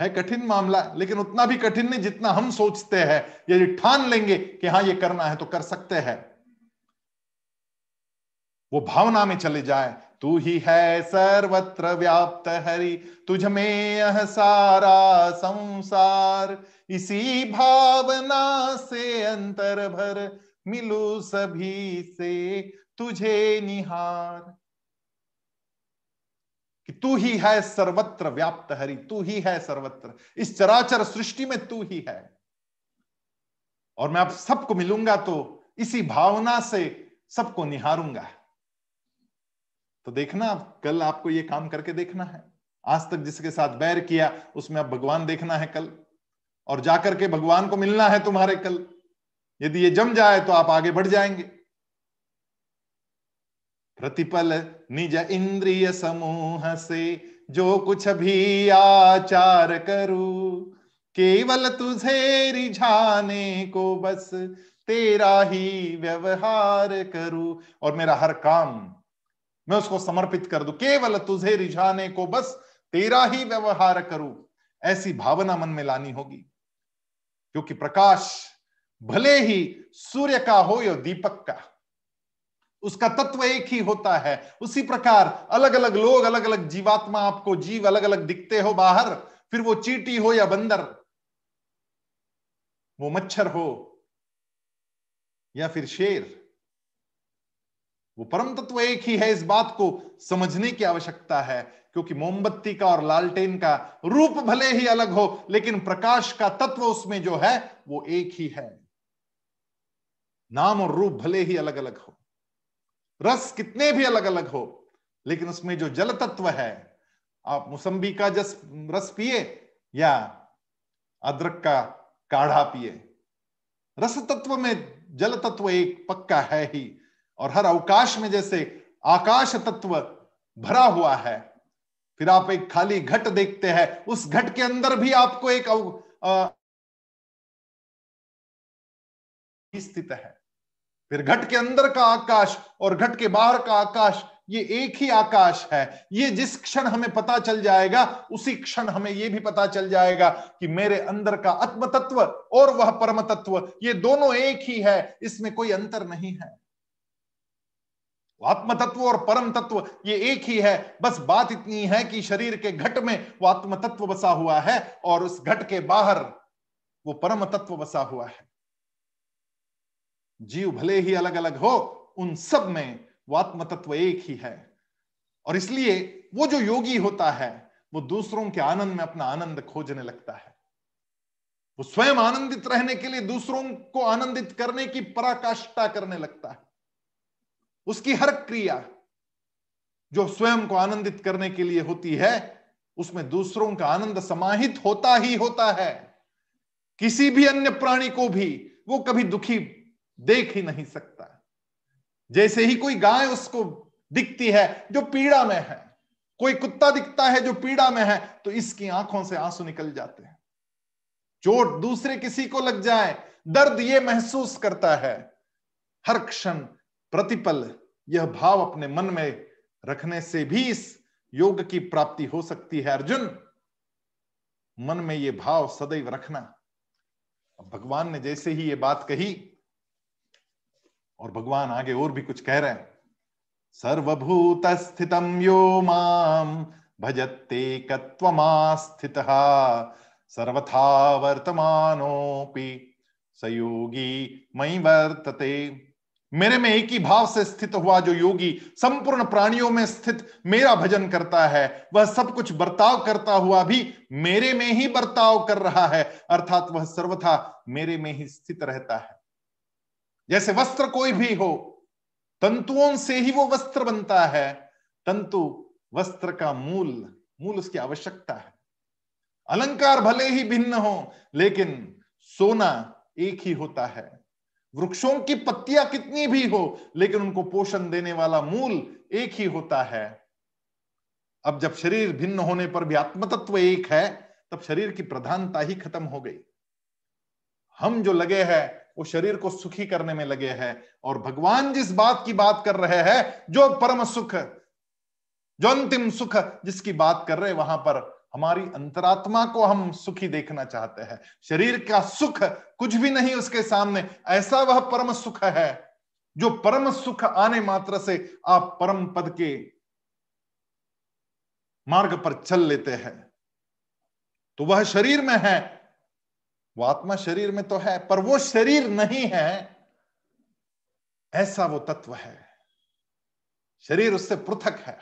है कठिन मामला, लेकिन उतना भी कठिन नहीं जितना हम सोचते हैं। यदि ठान लेंगे कि हाँ ये करना है तो कर सकते हैं। वो भावना में चले जाए। तू ही है सर्वत्र व्याप्त हरि, तुझ में यह सारा संसार। इसी भावना से अंतर भर मिलू सभी से। तुझे निहार। कि तू ही है सर्वत्र व्याप्त हरि, तू ही है सर्वत्र। इस चराचर सृष्टि में तू ही है। और मैं आप सबको मिलूँगा तो इसी भावना से सबको निहारूँगा। तो देखना कल आपको ये काम करके देखना है। आज तक जिसके साथ बैर किया, उसमें अब भगवान देखना है कल। और जाकर के भगवान को मिलना है तुम्हारे कल। यदि ये जम जाए तो आप आगे बढ़ जाएँगे। प्रतिपल निज इंद्रिय समूह से जो कुछ भी आचार करू। केवल तुझे रिझाने को बस तेरा ही व्यवहार करूँ। और मेरा हर काम मैं उसको समर्पित कर दू। केवल तुझे रिझाने को बस तेरा ही व्यवहार करूँ। ऐसी भावना मन में लानी होगी। क्योंकि प्रकाश भले ही सूर्य का हो या दीपक का उसका तत्व एक ही होता है। उसी प्रकार अलग अलग लोग अलग अलग जीवात्मा आपको जीव अलग अलग दिखते हो बाहर, फिर वो चीटी हो या बंदर, वो मच्छर हो या फिर शेर, वो परम तत्व एक ही है इस बात को समझने की आवश्यकता है, क्योंकि मोमबत्ती का और लालटेन का रूप भले ही अलग हो, लेकिन प्रकाश का तत्व उसमें जो है, वो एक ही है। नाम और रूप भले ही अलग अलग हो। रस कितने भी अलग अलग हो, लेकिन उसमें जो जल तत्व है, आप मुसंबी का जस, रस पिए या अदरक का काढ़ा पिए रस तत्व में जल तत्व एक पक्का है ही, और हर अवकाश में जैसे आकाश तत्व भरा हुआ है, फिर आप एक खाली घट देखते हैं, उस घट के अंदर भी आपको एक स्थित है। फिर घट के अंदर का आकाश और घट के बाहर का आकाश, ये एक ही आकाश है। ये जिस क्षण हमें पता चल जाएगा, उसी क्षण हमें ये भी पता चल जाएगा कि मेरे अंदर का आत्म तत्व और वह परम तत्व ये दोनों एक ही है, इसमें कोई अंतर नहीं है। आत्म तत्व और परम तत्व ये एक ही है। बस बात इतनी है कि शरीर के घट में वो आत्म तत्व बसा हुआ है और उस घट के बाहर वो परम तत्व बसा हुआ है। जीव भले ही अलग अलग हो, उन सब में वो आत्म तत्व एक ही है। और इसलिए वो जो योगी होता है, वो दूसरों के आनंद में अपना आनंद खोजने लगता है। वो स्वयं आनंदित रहने के लिए दूसरों को आनंदित करने की पराकाष्ठा करने लगता है। उसकी हर क्रिया जो स्वयं को आनंदित करने के लिए होती है, उसमें दूसरों का आनंद समाहित होता ही होता है। किसी भी अन्य प्राणी को भी वो कभी दुखी देख ही नहीं सकता। जैसे ही कोई गाय उसको दिखती है जो पीड़ा में है, कोई कुत्ता दिखता है जो पीड़ा में है तो इसकी आँखों से आँसू निकल जाते हैं। चोट दूसरे किसी को लग जाए, दर्द ये महसूस करता है, हर क्षण प्रतिपल यह भाव अपने मन में रखने से भी इस योग की प्राप्ति हो सकती है। अर्जुन, मन में यह भाव सदैव रखना। भगवान ने जैसे ही ये बात कही और भगवान आगे और भी कुछ कह रहे हैं। सर्वभूत स्थितम यो माम भजते कत्वमास्थित सर्वथा वर्तमानोपि सयोगी मई वर्तते। मेरे में एक ही भाव से स्थित हुआ जो योगी संपूर्ण प्राणियों में स्थित मेरा भजन करता है, वह सब कुछ बर्ताव करता हुआ भी मेरे में ही बर्ताव कर रहा है, अर्थात वह सर्वथा मेरे में ही स्थित रहता है। जैसे वस्त्र कोई भी हो, तंतुओं से ही वो वस्त्र बनता है। तंतु वस्त्र का मूल मूल उसकी आवश्यकता है। अलंकार भले ही भिन्न हो, लेकिन सोना एक ही होता है। वृक्षों की पत्तियाँ कितनी भी हो, लेकिन उनको पोषण देने वाला मूल एक ही होता है। अब जब शरीर भिन्न होने पर भी आत्मतत्व एक है, तब शरीर की प्रधानता ही खत्म हो गई। हम जो लगे हैं वो शरीर को सुखी करने में लगे हैं। और भगवान जिस बात की बात कर रहे हैं, जो परम सुख, जो अंतिम सुख जिसकी बात कर रहे वहाँ पर हमारी अंतरात्मा को हम सुखी देखना चाहते हैं। शरीर का सुख कुछ भी नहीं उसके सामने, ऐसा वह परम सुख है, जो परम सुख आने मात्र से आप परम पद के मार्ग पर चल लेते हैं। तो वह शरीर में है वो आत्मा शरीर में तो है, पर वो शरीर नहीं है। ऐसा वो तत्व है। शरीर उससे पृथक है।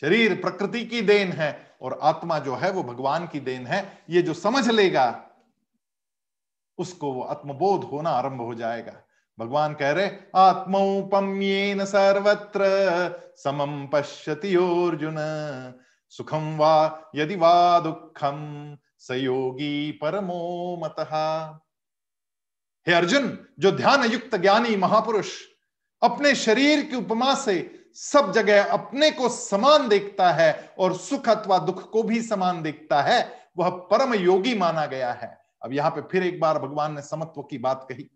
शरीर प्रकृति की देन है और आत्मा जो है वो भगवान की देन है। ये जो समझ लेगा, उसको वो आत्मबोध होना आरंभ हो जाएगा। भगवान कह रहे आत्मौपम्येन सर्वत्र समम पश्यति अर्जुन सुखम वा यदि वा दुखम सयोगी परमो मत। हे अर्जुन, जो ध्यान युक्त ज्ञानी महापुरुष अपने शरीर की उपमा से सब जगह अपने को समान देखता है और सुख अथवा दुख को भी समान देखता है, वह परम योगी माना गया है। अब यहाँ पे फिर एक बार भगवान ने समत्व की बात कही।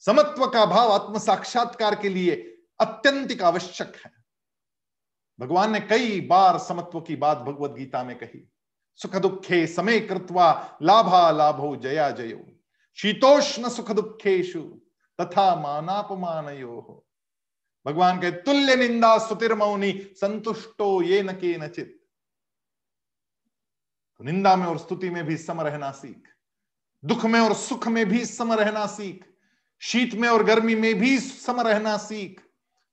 समत्व का भाव आत्म साक्षात्कार के लिए अत्यंतिक आवश्यक है। भगवान ने कई बार समत्व की बात भगवत गीता में कही। सुख दुखे समय कृत्वा लाभा लाभो जया जयो। शीतोष्ण सुख दुखेशु तथा मानापमान हो भगवान के तुल्य निंदा सुतिर मौनी, संतुष्टो ये न के नचित तो निंदा में और स्तुति में भी सम रहना सीख। दुख में और सुख में भी सम रहना सीख। शीत में और गर्मी में भी सम रहना सीख।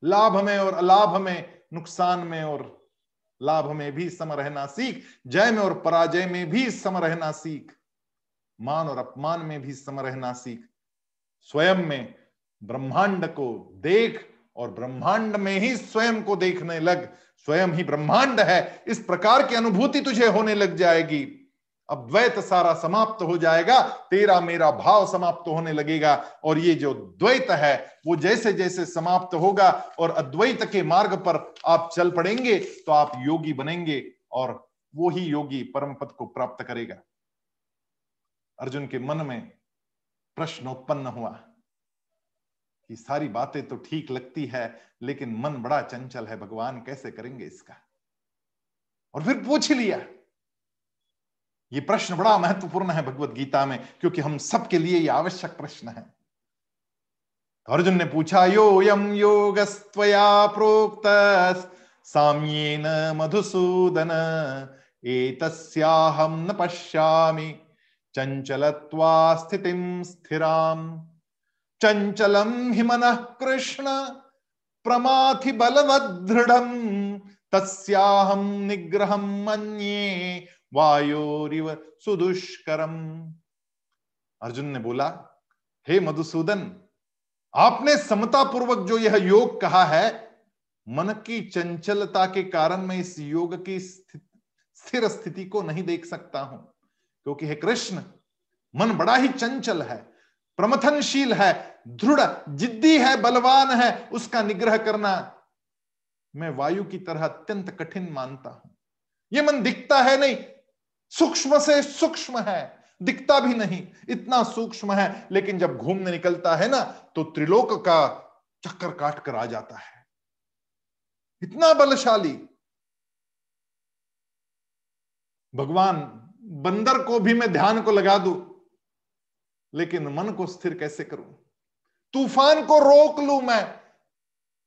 लाभ में और अलाभ में, नुकसान में और लाभ में भी सम रहना सीख, जय में और पराजय में भी सम रहना सीख, मान और अपमान में भी सम रहना सीख। स्वयं में ब्रह्मांड को देख और ब्रह्मांड में ही स्वयं को देखने लग। स्वयं ही ब्रह्मांड है, इस प्रकार की अनुभूति तुझे होने लग जाएगी। अब द्वैत सारा समाप्त हो जाएगा, तेरा मेरा भाव समाप्त होने लगेगा, और ये जो द्वैत है, वो जैसे जैसे समाप्त होगा, और अद्वैत के मार्ग पर आप चल पड़ेंगे तो आप योगी बनेंगे, और वो ही योगी परम पद को प्राप्त करेगा। अर्जुन के मन में प्रश्न उत्पन्न हुआ कि सारी बातें तो ठीक लगती है, लेकिन मन बड़ा चंचल है, भगवान कैसे करेंगे इसका? और फिर पूछ लिया ये प्रश्न बड़ा महत्वपूर्ण है भगवत गीता में, क्योंकि हम सबके लिए ये आवश्यक प्रश्न है। तो अर्जुन ने पूछा यो यम योगस्त्वया प्रोक्त साम्येन मधुसूदन एतस्याहम न पश्यामि चंचलत्वा स्थितिम स्थिराम। चंचलम हिमन कृष्ण प्रमाथि बलवदृढ़ तस्याहम निग्रह मन्ये वायोरिव सुदुष्करम। अर्जुन ने बोला, हे मधुसूदन, आपने समता पूर्वक जो यह योग कहा है, मन की चंचलता के कारण मैं इस योग की स्थिर स्थिति को नहीं देख सकता हूँ। क्योंकि हे कृष्ण, मन बड़ा ही चंचल है, प्रमथनशील है, दृढ़, जिद्दी है, बलवान है, उसका निग्रह करना मैं वायु की तरह अत्यंत कठिन मानता हूँ। यह मन दिखता है नहीं सूक्ष्म से सूक्ष्म है, दिखता भी नहीं, इतना सूक्ष्म है, लेकिन जब घूमने निकलता है ना तो त्रिलोक का चक्कर काट कर आ जाता है। इतना बलशाली। भगवान, बंदर को भी मैं ध्यान को लगा दू, लेकिन मन को स्थिर कैसे करूँ? तूफ़ान को रोक लू मैं,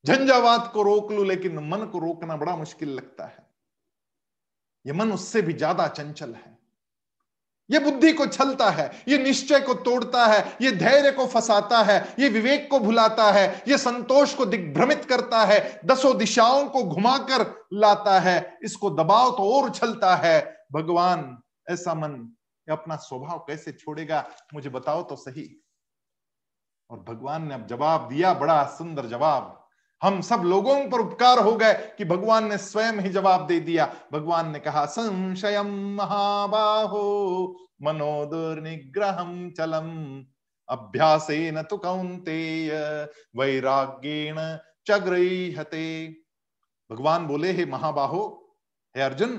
झंझावात को रोक लू, लेकिन मन को रोकना बड़ा मुश्किल लगता है। यह मन उससे भी ज़्यादा चंचल है। यह बुद्धि को छलता है यह निश्चय को तोड़ता है यह धैर्य को फंसाता है यह विवेक को भुलाता है यह संतोष को दिग्भ्रमित करता है, दसों दिशाओं को घुमाकर लाता है, इसको दबाव तो और छलता है। भगवान, ऐसा मन अपना स्वभाव कैसे छोड़ेगा, मुझे बताओ तो सही। और भगवान ने अब जवाब दिया, बड़ा सुंदर जवाब। हम सब लोगों पर उपकार हो गए कि भगवान ने स्वयं ही जवाब दे दिया। भगवान ने कहा, संशय महाबाहो मनोदुर्निग्रहम चलम। अभ्यास न तो कौंते वैराग्येण चग्रहते भगवान बोले, हे महाबाहो, हे अर्जुन,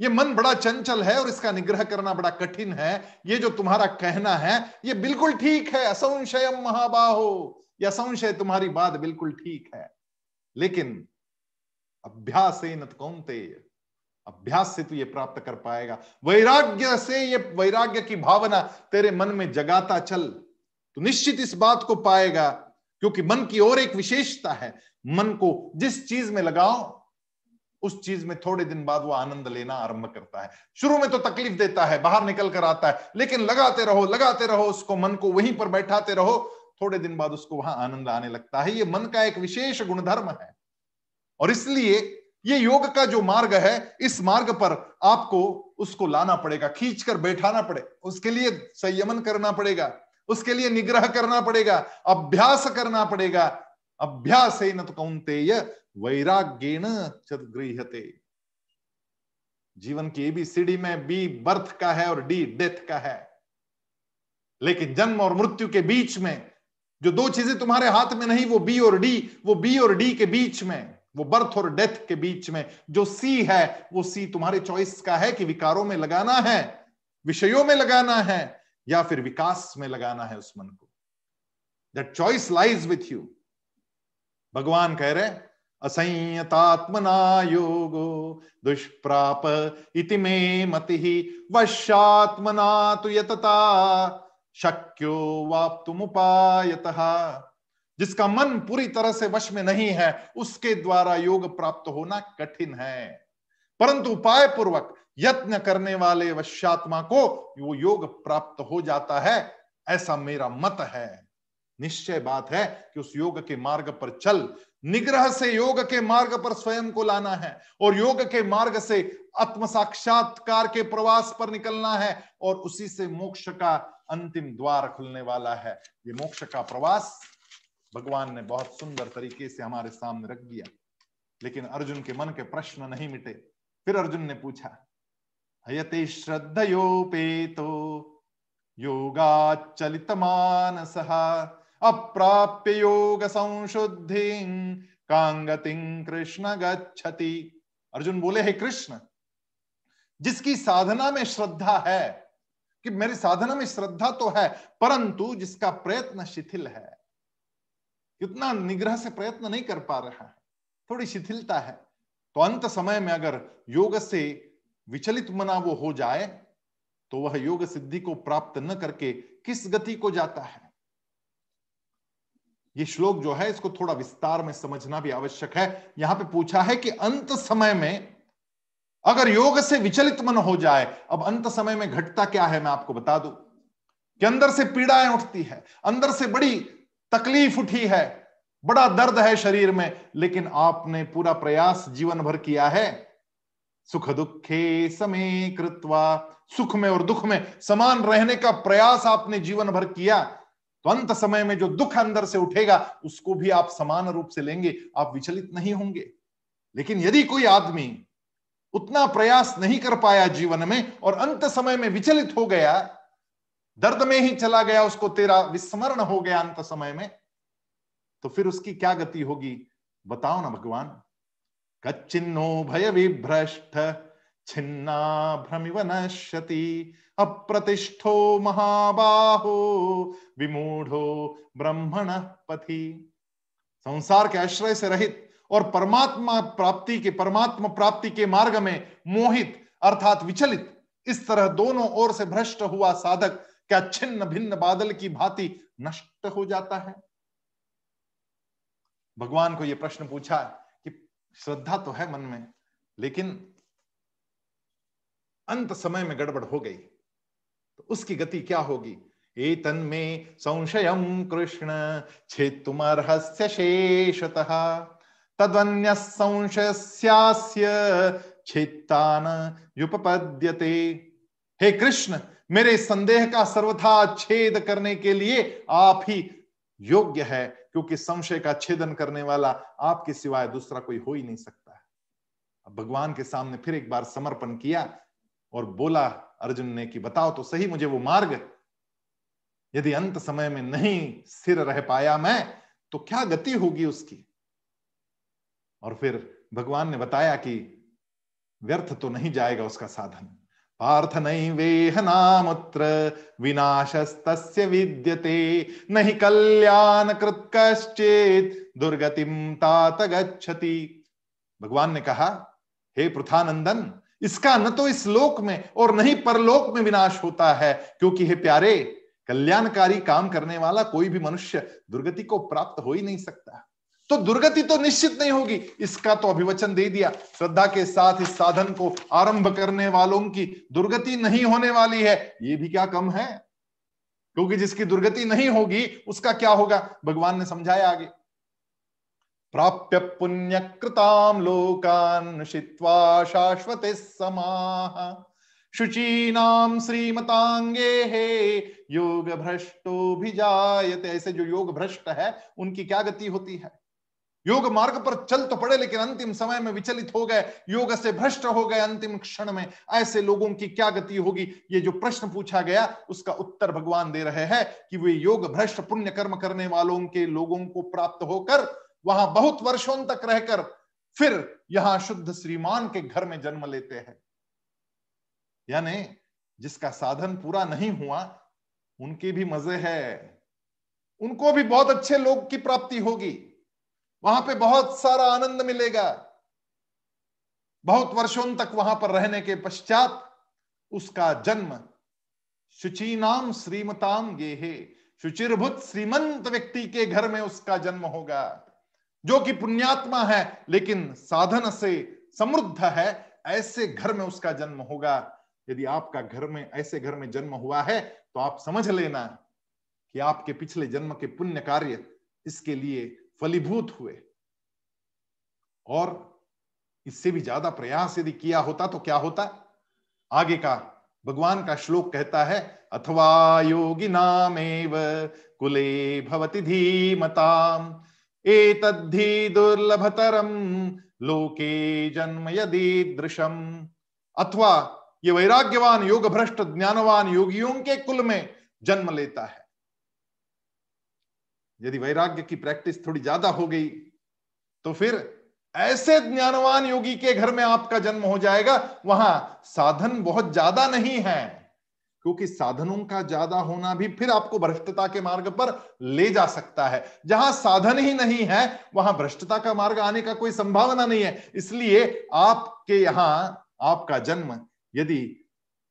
ये मन बड़ा चंचल है और इसका निग्रह करना बड़ा कठिन है। ये जो तुम्हारा कहना है, ये बिल्कुल ठीक है। असंशय महाबाहो। या संशय तुम्हारी बात बिल्कुल ठीक है। लेकिन अभ्यास कौनते अभ्यास से तू ये प्राप्त कर पाएगा। वैराग्य से ये, वैराग्य की भावना तेरे मन में जगाता चल। तो निश्चित इस बात को पाएगा, क्योंकि मन की और एक विशेषता है। मन को जिस चीज़ में लगाओ, उस चीज़ में थोड़े दिन बाद वो आनंद लेना आरंभ करता है। शुरू में तो तकलीफ़ देता है, बाहर निकल कर आता है, लेकिन लगाते रहो लगाते रहो उसको, मन को वहीं पर बैठाते रहो। थोड़े दिन बाद उसको वहाँ आनंद आने लगता है। ये मन का एक विशेष गुणधर्म है। और इसलिए ये योग का जो मार्ग है, इस मार्ग पर आपको उसको लाना पड़ेगा खींच कर बैठाना पड़े, उसके लिए संयमन करना पड़ेगा, उसके लिए निग्रह करना पड़ेगा, अभ्यास करना पड़ेगा। अभ्यास न तो कौनते वैराग्येण गृहते जीवन की एबीसीडी में बी बर्थ का है और डी डेथ का है। लेकिन जन्म और मृत्यु के बीच में जो दो चीज़ें तुम्हारे हाथ में नहीं, वो बी और डी वो बी और डी के बीच में, वो बर्थ और डेथ के बीच में, जो सी है, वो सी तुम्हारे चॉइस का है कि विकारों में लगाना है, विषयों में लगाना है, या फिर विकास में लगाना है उस मन को। That choice lies with you भगवान कह रहे असंयतात्मना योगो दुष्प्राप इति में मति वशात्मना तो यतता। शक्यो वाप्तुमुपायत। जिसका मन पूरी तरह से वश में नहीं है, उसके द्वारा योग प्राप्त होना कठिन है। परंतु उपाय पूर्वक यत्न करने वाले वश्यात्मा को वो योग प्राप्त हो जाता है, ऐसा मेरा मत है। निश्चय बात है कि उस योग के मार्ग पर चल, निग्रह से योग के मार्ग पर स्वयं को लाना है, और योग के मार्ग से आत्म साक्षात्कार के प्रवास पर निकलना है, और उसी से मोक्ष का अंतिम द्वार खुलने वाला है। ये मोक्ष का प्रवास भगवान ने बहुत सुंदर तरीके से हमारे सामने रख दिया। लेकिन अर्जुन के मन के प्रश्न नहीं मिटे। फिर अर्जुन ने पूछा, हयते श्रद्धयोपेतो योगाचलित मानस अप्राप्य योग संशुद्धि कांगति कृष्ण गच्छति। अर्जुन बोले, हे कृष्ण, जिसकी साधना में श्रद्धा है कि मेरी साधना में श्रद्धा तो है, परंतु जिसका प्रयत्न शिथिल है कितना निग्रह से प्रयत्न नहीं कर पा रहा है, थोड़ी शिथिलता है तो अंत समय में अगर योग से विचलित मना वो हो जाए तो वह योग सिद्धि को प्राप्त न करके किस गति को जाता है? ये श्लोक जो है, इसको थोड़ा विस्तार में समझना भी आवश्यक है। यहाँ पे पूछा है कि अंत समय में अगर योग से विचलित मन हो जाए, अब अंत समय में घटता क्या है मैं आपको बता दू? कि अंदर से पीड़ाएँ उठती है, अंदर से बड़ी तकलीफ़ उठी है, बड़ा दर्द है शरीर में, लेकिन आपने पूरा प्रयास जीवन भर किया है। सुख दुखे समय कृत्वा, सुख में और दुख में समान रहने का प्रयास आपने जीवन भर किया तो अंत समय में जो दुख अंदर से उठेगा, उसको भी आप समान रूप से लेंगे, आप विचलित नहीं होंगे। लेकिन यदि कोई आदमी उतना प्रयास नहीं कर पाया जीवन में और अंत समय में विचलित हो गया। दर्द में ही चला गया उसको, तेरा विस्मरण हो गया अंत समय में। तो फिर उसकी क्या गति होगी? बताओ ना भगवान। कच्चिन्नो भय विभ्रष्ट, छिन्ना भ्रमिव नश्यति, अप्रतिष्ठो महाबाहो, विमूढ़ो ब्रह्मण पथि। संसार के आश्रय से रहित और परमात्मा प्राप्ति के, परमात्मा प्राप्ति के मार्ग में मोहित अर्थात विचलित, इस तरह दोनों ओर से भ्रष्ट हुआ साधक, क्या छिन्न भिन्न बादल की भांति नष्ट हो जाता है? भगवान को यह प्रश्न पूछा कि श्रद्धा तो है मन में, लेकिन अंत समय में गड़बड़ हो गई तो उसकी गति क्या होगी? एतन में संशय कृष्ण छेतुमर्हस्य शेषतः। तदन्य संशय छेत्तान युपपद्यते। हे कृष्ण, मेरे संदेह का सर्वथा छेद करने के लिए आप ही योग्य है, क्योंकि संशय का छेदन करने वाला आपके सिवाय दूसरा कोई हो ही नहीं सकता है। अब भगवान के सामने फिर एक बार समर्पण किया और बोला, अर्जुन ने कि बताओ तो सही, मुझे वो मार्ग, यदि अंत समय में नहीं स्थिर रह पाया मैं तो क्या गति होगी उसकी? और फिर भगवान ने बताया कि व्यर्थ तो नहीं जाएगा उसका साधन। पार्थ नहीं वेह नामुत्र विनाशस्त विद्यते, नहीं कल्याण कृत कश्चेत दुर्गतिम तात भगवान ने कहा, हे पृथानंदन, इसका न तो इस लोक में और नहीं परलोक में विनाश होता है, क्योंकि हे प्यारे, कल्याणकारी काम करने वाला कोई भी मनुष्य दुर्गति को प्राप्त हो ही नहीं सकता। तो दुर्गति तो निश्चित नहीं होगी। इसका तो अभिवचन दे दिया। श्रद्धा के साथ इस साधन को आरंभ करने वालों की दुर्गति नहीं होने वाली है। ये भी क्या कम है? क्योंकि जिसकी दुर्गति नहीं होगी, उसका क्या होगा? भगवान ने समझाया आगे। प्राप्य पुण्य कृताम लोकान शित्वा शाश्वत समाह शुचीनाम श्रीमतांगे हे योग भ्रष्टो भी जायते ऐसे जो योग भ्रष्ट है, उनकी क्या गति होती है? योग मार्ग पर चल तो पड़े, लेकिन अंतिम समय में विचलित हो गए, योग से भ्रष्ट हो गए अंतिम क्षण में। ऐसे लोगों की क्या गति होगी? ये जो प्रश्न पूछा गया, उसका उत्तर भगवान दे रहे हैं कि वे योग, भ्रष्ट पुण्य कर्म करने वालों के लोगों को प्राप्त होकर वहाँ बहुत वर्षों तक रहकर फिर यहाँ शुद्ध श्रीमान के घर में जन्म लेते हैं। यानी जिसका साधन पूरा नहीं हुआ, उनके भी मज़े है। उनको भी बहुत अच्छे लोग की प्राप्ति होगी। वहाँ पे बहुत सारा आनंद मिलेगा। बहुत वर्षों तक वहाँ पर रहने के पश्चात उसका जन्म शुचीनाम श्रीमताम गेहे शुचिरभुत श्रीमंत व्यक्ति के घर में उसका जन्म होगा, जो कि पुण्यात्मा है, लेकिन साधन से समृद्ध है, ऐसे घर में उसका जन्म होगा। यदि आपका घर में, ऐसे घर में जन्म हुआ है तो आप समझ लेना कि आपके पिछले जन्म के पुण्य कार्य इसके लिए फलीभूत हुए। और इससे भी ज़्यादा प्रयास यदि किया होता तो क्या होता? आगे का भगवान का श्लोक कहता है, अथवा योगी नामेव कुले भवति धीमताम। एतद्धि दुर्लभतरम। लोके जन्म यदि दृशम। अथवा ये वैराग्यवान योग भ्रष्ट ज्ञानवान योगियों के कुल में जन्म लेता है। यदि वैराग्य की प्रैक्टिस थोड़ी ज़्यादा हो गई तो फिर ऐसे ज्ञानवान योगी के घर में आपका जन्म हो जाएगा। वहाँ साधन बहुत ज़्यादा नहीं है, क्योंकि साधनों का ज़्यादा होना भी फिर आपको भ्रष्टता के मार्ग पर ले जा सकता है। जहाँ साधन ही नहीं है, वहाँ भ्रष्टता का मार्ग आने का कोई संभावना नहीं है। इसलिए आपके यहाँ आपका जन्म यदि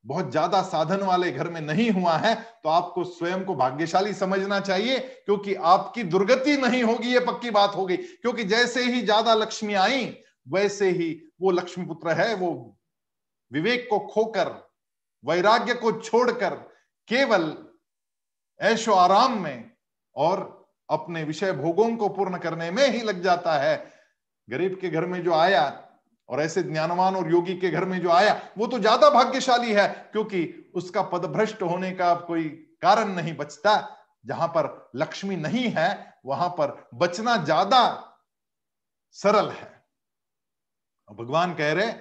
बहुत ज़्यादा साधन वाले घर में नहीं हुआ है तो आपको स्वयं को भाग्यशाली समझना चाहिए, क्योंकि आपकी दुर्गति नहीं होगी, ये पक्की बात होगी क्योंकि जैसे ही ज़्यादा लक्ष्मी आई, वैसे ही वो लक्ष्मी पुत्र है, वो विवेक को खोकर, वैराग्य को छोड़कर, केवल ऐशो आराम में और अपने विषय भोगों को पूर्ण करने में ही लग जाता है। गरीब के घर में जो आया और ऐसे ज्ञानवान और योगी के घर में जो आया, वो तो ज़्यादा भाग्यशाली है, क्योंकि उसका पदभ्रष्ट होने का कोई कारण नहीं बचता। जहाँ पर लक्ष्मी नहीं है, वहाँ पर बचना ज़्यादा सरल है। भगवान कह रहे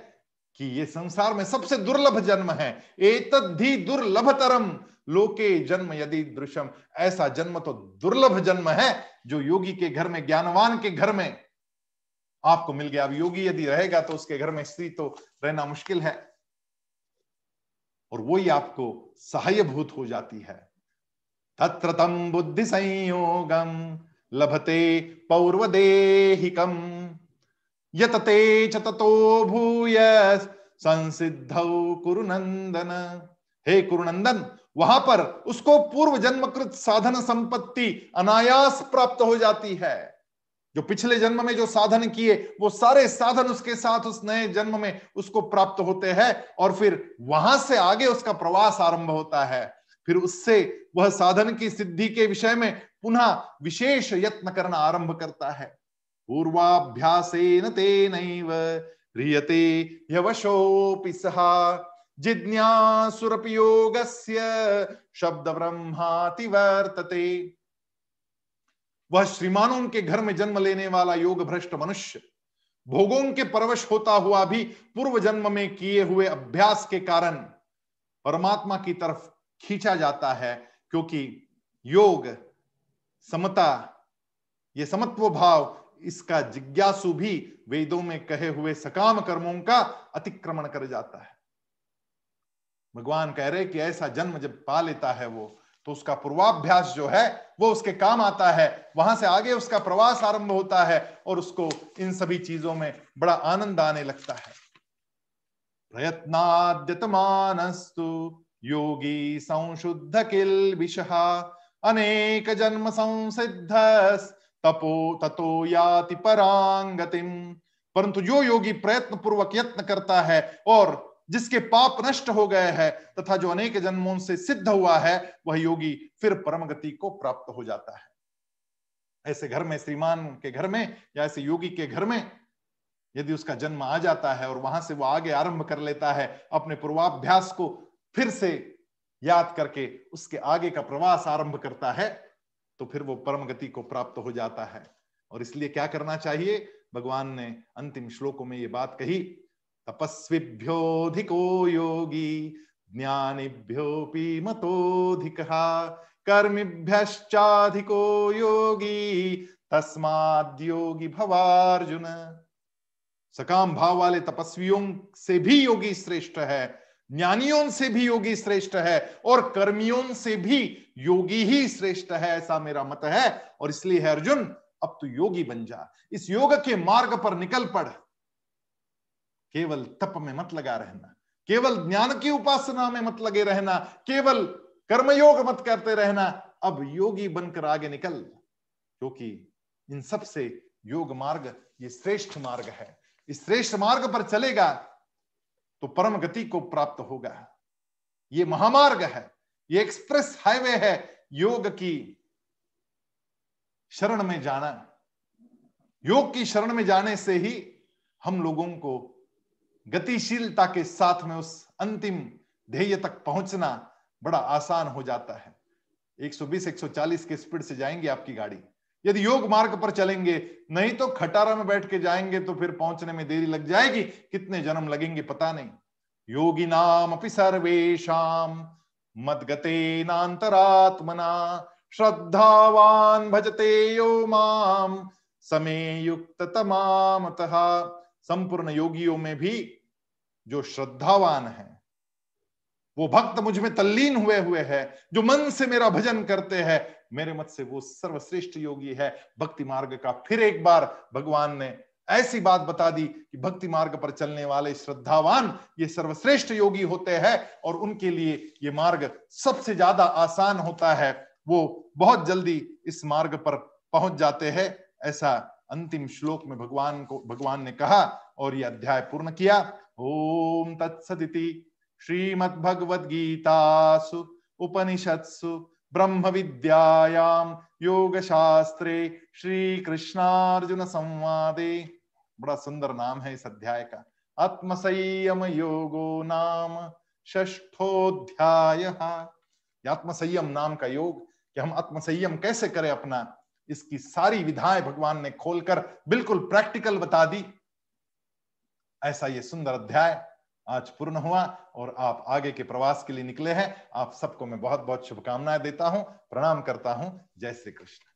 कि ये संसार में सबसे दुर्लभ जन्म है। एतद्धि दुर्लभतरम। लोके जन्म यदि दृश्यम। ऐसा जन्म तो दुर्लभ जन्म है, जो योगी के घर में, ज्ञानवान के घर में आपको मिल गया। अब योगी यदि रहेगा तो उसके घर में स्त्री तो रहना मुश्किल है। और वो ही आपको सहायभूत हो जाती है। तत्र तम बुद्धि संयोगम लभते पौर्वदेहिकम। यतते च ततो भूय संसिद्ध कुरुनंदन। हे कुरुनंदन, वहाँ पर उसको पूर्व जन्मकृत साधन संपत्ति अनायास प्राप्त हो जाती है। जो पिछले जन्म में जो साधन किए, वो सारे साधन उसके साथ, उस नए जन्म में उसको प्राप्त होते हैं और फिर वहाँ से आगे उसका प्रवास आरंभ होता है। फिर उससे वह साधन की सिद्धि के विषय में पुनः विशेष यत्न करना आरंभ करता है। पूर्वाभ्यासेन तेन ह्रियते यवशोऽपि सहा शब्द ब्रह्माति वर्तते। वह श्रीमानों के घर में जन्म लेने वाला योग भ्रष्ट मनुष्य, भोगों के परवश होता हुआ भी पूर्व जन्म में किए हुए अभ्यास के कारण परमात्मा की तरफ़ खींचा जाता है, क्योंकि योग समता, ये समत्व भाव, इसका जिज्ञासु भी वेदों में कहे हुए सकाम कर्मों का अतिक्रमण कर जाता है। भगवान कह रहे कि ऐसा जन्म जब पा लेता है वो तो उसका पूर्वाभ्यास जो है, वो उसके काम आता है। वहाँ से आगे उसका प्रवास आरंभ होता है और उसको इन सभी चीज़ों में बड़ा आनंद आने लगता है। प्रयत्नाद्यतमानस्तु योगी संशुद्ध किल विषहा अनेक जन्म संसिद्ध तपो ततो याति परांगतिम। परंतु जो योगी प्रयत्न पूर्वक यत्न करता है और जिसके पाप नष्ट हो गए हैं तथा जो अनेक जन्मों से सिद्ध हुआ है, वह योगी फिर परम गति को प्राप्त हो जाता है। ऐसे घर में, श्रीमान के घर में या ऐसे योगी के घर में यदि उसका जन्म आ जाता है और वहाँ से वो आगे आरंभ कर लेता है, अपने पूर्वाभ्यास को फिर से याद करके उसके आगे का प्रवास आरंभ करता है तो फिर वो परम गति को प्राप्त हो जाता है। और इसलिए क्या करना चाहिए? भगवान ने अंतिम श्लोकों में ये बात कही तपस्विभ्योधिको योगी ज्ञानिभ्योपि मतोधिक कर्मिभ्यश्चाधिको योगी तस्माद योगी भवार्जुन। सकाम भाव वाले तपस्वियों से भी योगी श्रेष्ठ है, ज्ञानियों से भी योगी श्रेष्ठ है, और कर्मियों से भी योगी ही श्रेष्ठ है, ऐसा मेरा मत है, और इसलिए है अर्जुन, अब तू योगी बन जा। इस योग के मार्ग पर निकल पड़ केवल तप में मत लगा रहना, केवल ज्ञान की उपासना में मत लगे रहना, केवल कर्मयोग मत करते रहना। अब योगी बनकर आगे निकल, क्योंकि इन सबसे योग मार्ग ये श्रेष्ठ मार्ग है। इस श्रेष्ठ मार्ग पर चलेगा तो परम गति को प्राप्त होगा। ये महामार्ग है, ये एक्सप्रेस हाईवे है, योग की शरण में जाना। योग की शरण में जाने से ही हम लोगों को गतिशीलता के साथ में उस अंतिम ध्येय तक पहुँचना बड़ा आसान हो जाता है। 120 140 के स्पीड से जाएँगे आपकी गाड़ी। यदि योग मार्ग पर चलेंगे, नहीं तो खटारा में बैठ के जाएँगे तो फिर पहुँचने में देरी लग जाएगी। कितने जन्म लगेंगे पता नहीं। योगी नाम अपनी सर्वेशम मदगते नातरात्मना श्रद्धावान भजते यो माम समय युक्त तमामतः संपूर्ण योगियों में भी जो श्रद्धावान है, वो भक्त मुझमें तल्लीन हुए हुए है, जो मन से मेरा भजन करते हैं, मेरे मत से वो सर्वश्रेष्ठ योगी है। भक्ति मार्ग का फिर एक बार भगवान ने ऐसी बात बता दी कि भक्ति मार्ग पर चलने वाले श्रद्धावान ये सर्वश्रेष्ठ योगी होते हैं और उनके लिए ये मार्ग सबसे ज़्यादा आसान होता है। वो बहुत जल्दी इस मार्ग पर पहुँच जाते हैं, ऐसा अंतिम श्लोक में भगवान को, भगवान ने कहा और ये अध्याय पूर्ण किया। ओम तत्सदिति श्रीमद्भगवद गीतासु उपनिषत्सु ब्रह्म विद्यायाम योग शास्त्रे श्री कृष्णार्जुन संवादे बड़ा सुंदर नाम है इस अध्याय का। आत्मसंयम योगो नाम ष्ठोध्याय आत्मसंयम नाम का योग कि हम आत्मसंयम कैसे करें अपना इसकी सारी विधाएँ भगवान ने खोलकर बिल्कुल प्रैक्टिकल बता दी। ऐसा ये सुंदर अध्याय आज पूर्ण हुआ और आप आगे के प्रवास के लिए निकले हैं। आप सबको मैं बहुत बहुत शुभकामनाएँ देता हूँ, प्रणाम करता हूँ। जय श्री कृष्ण।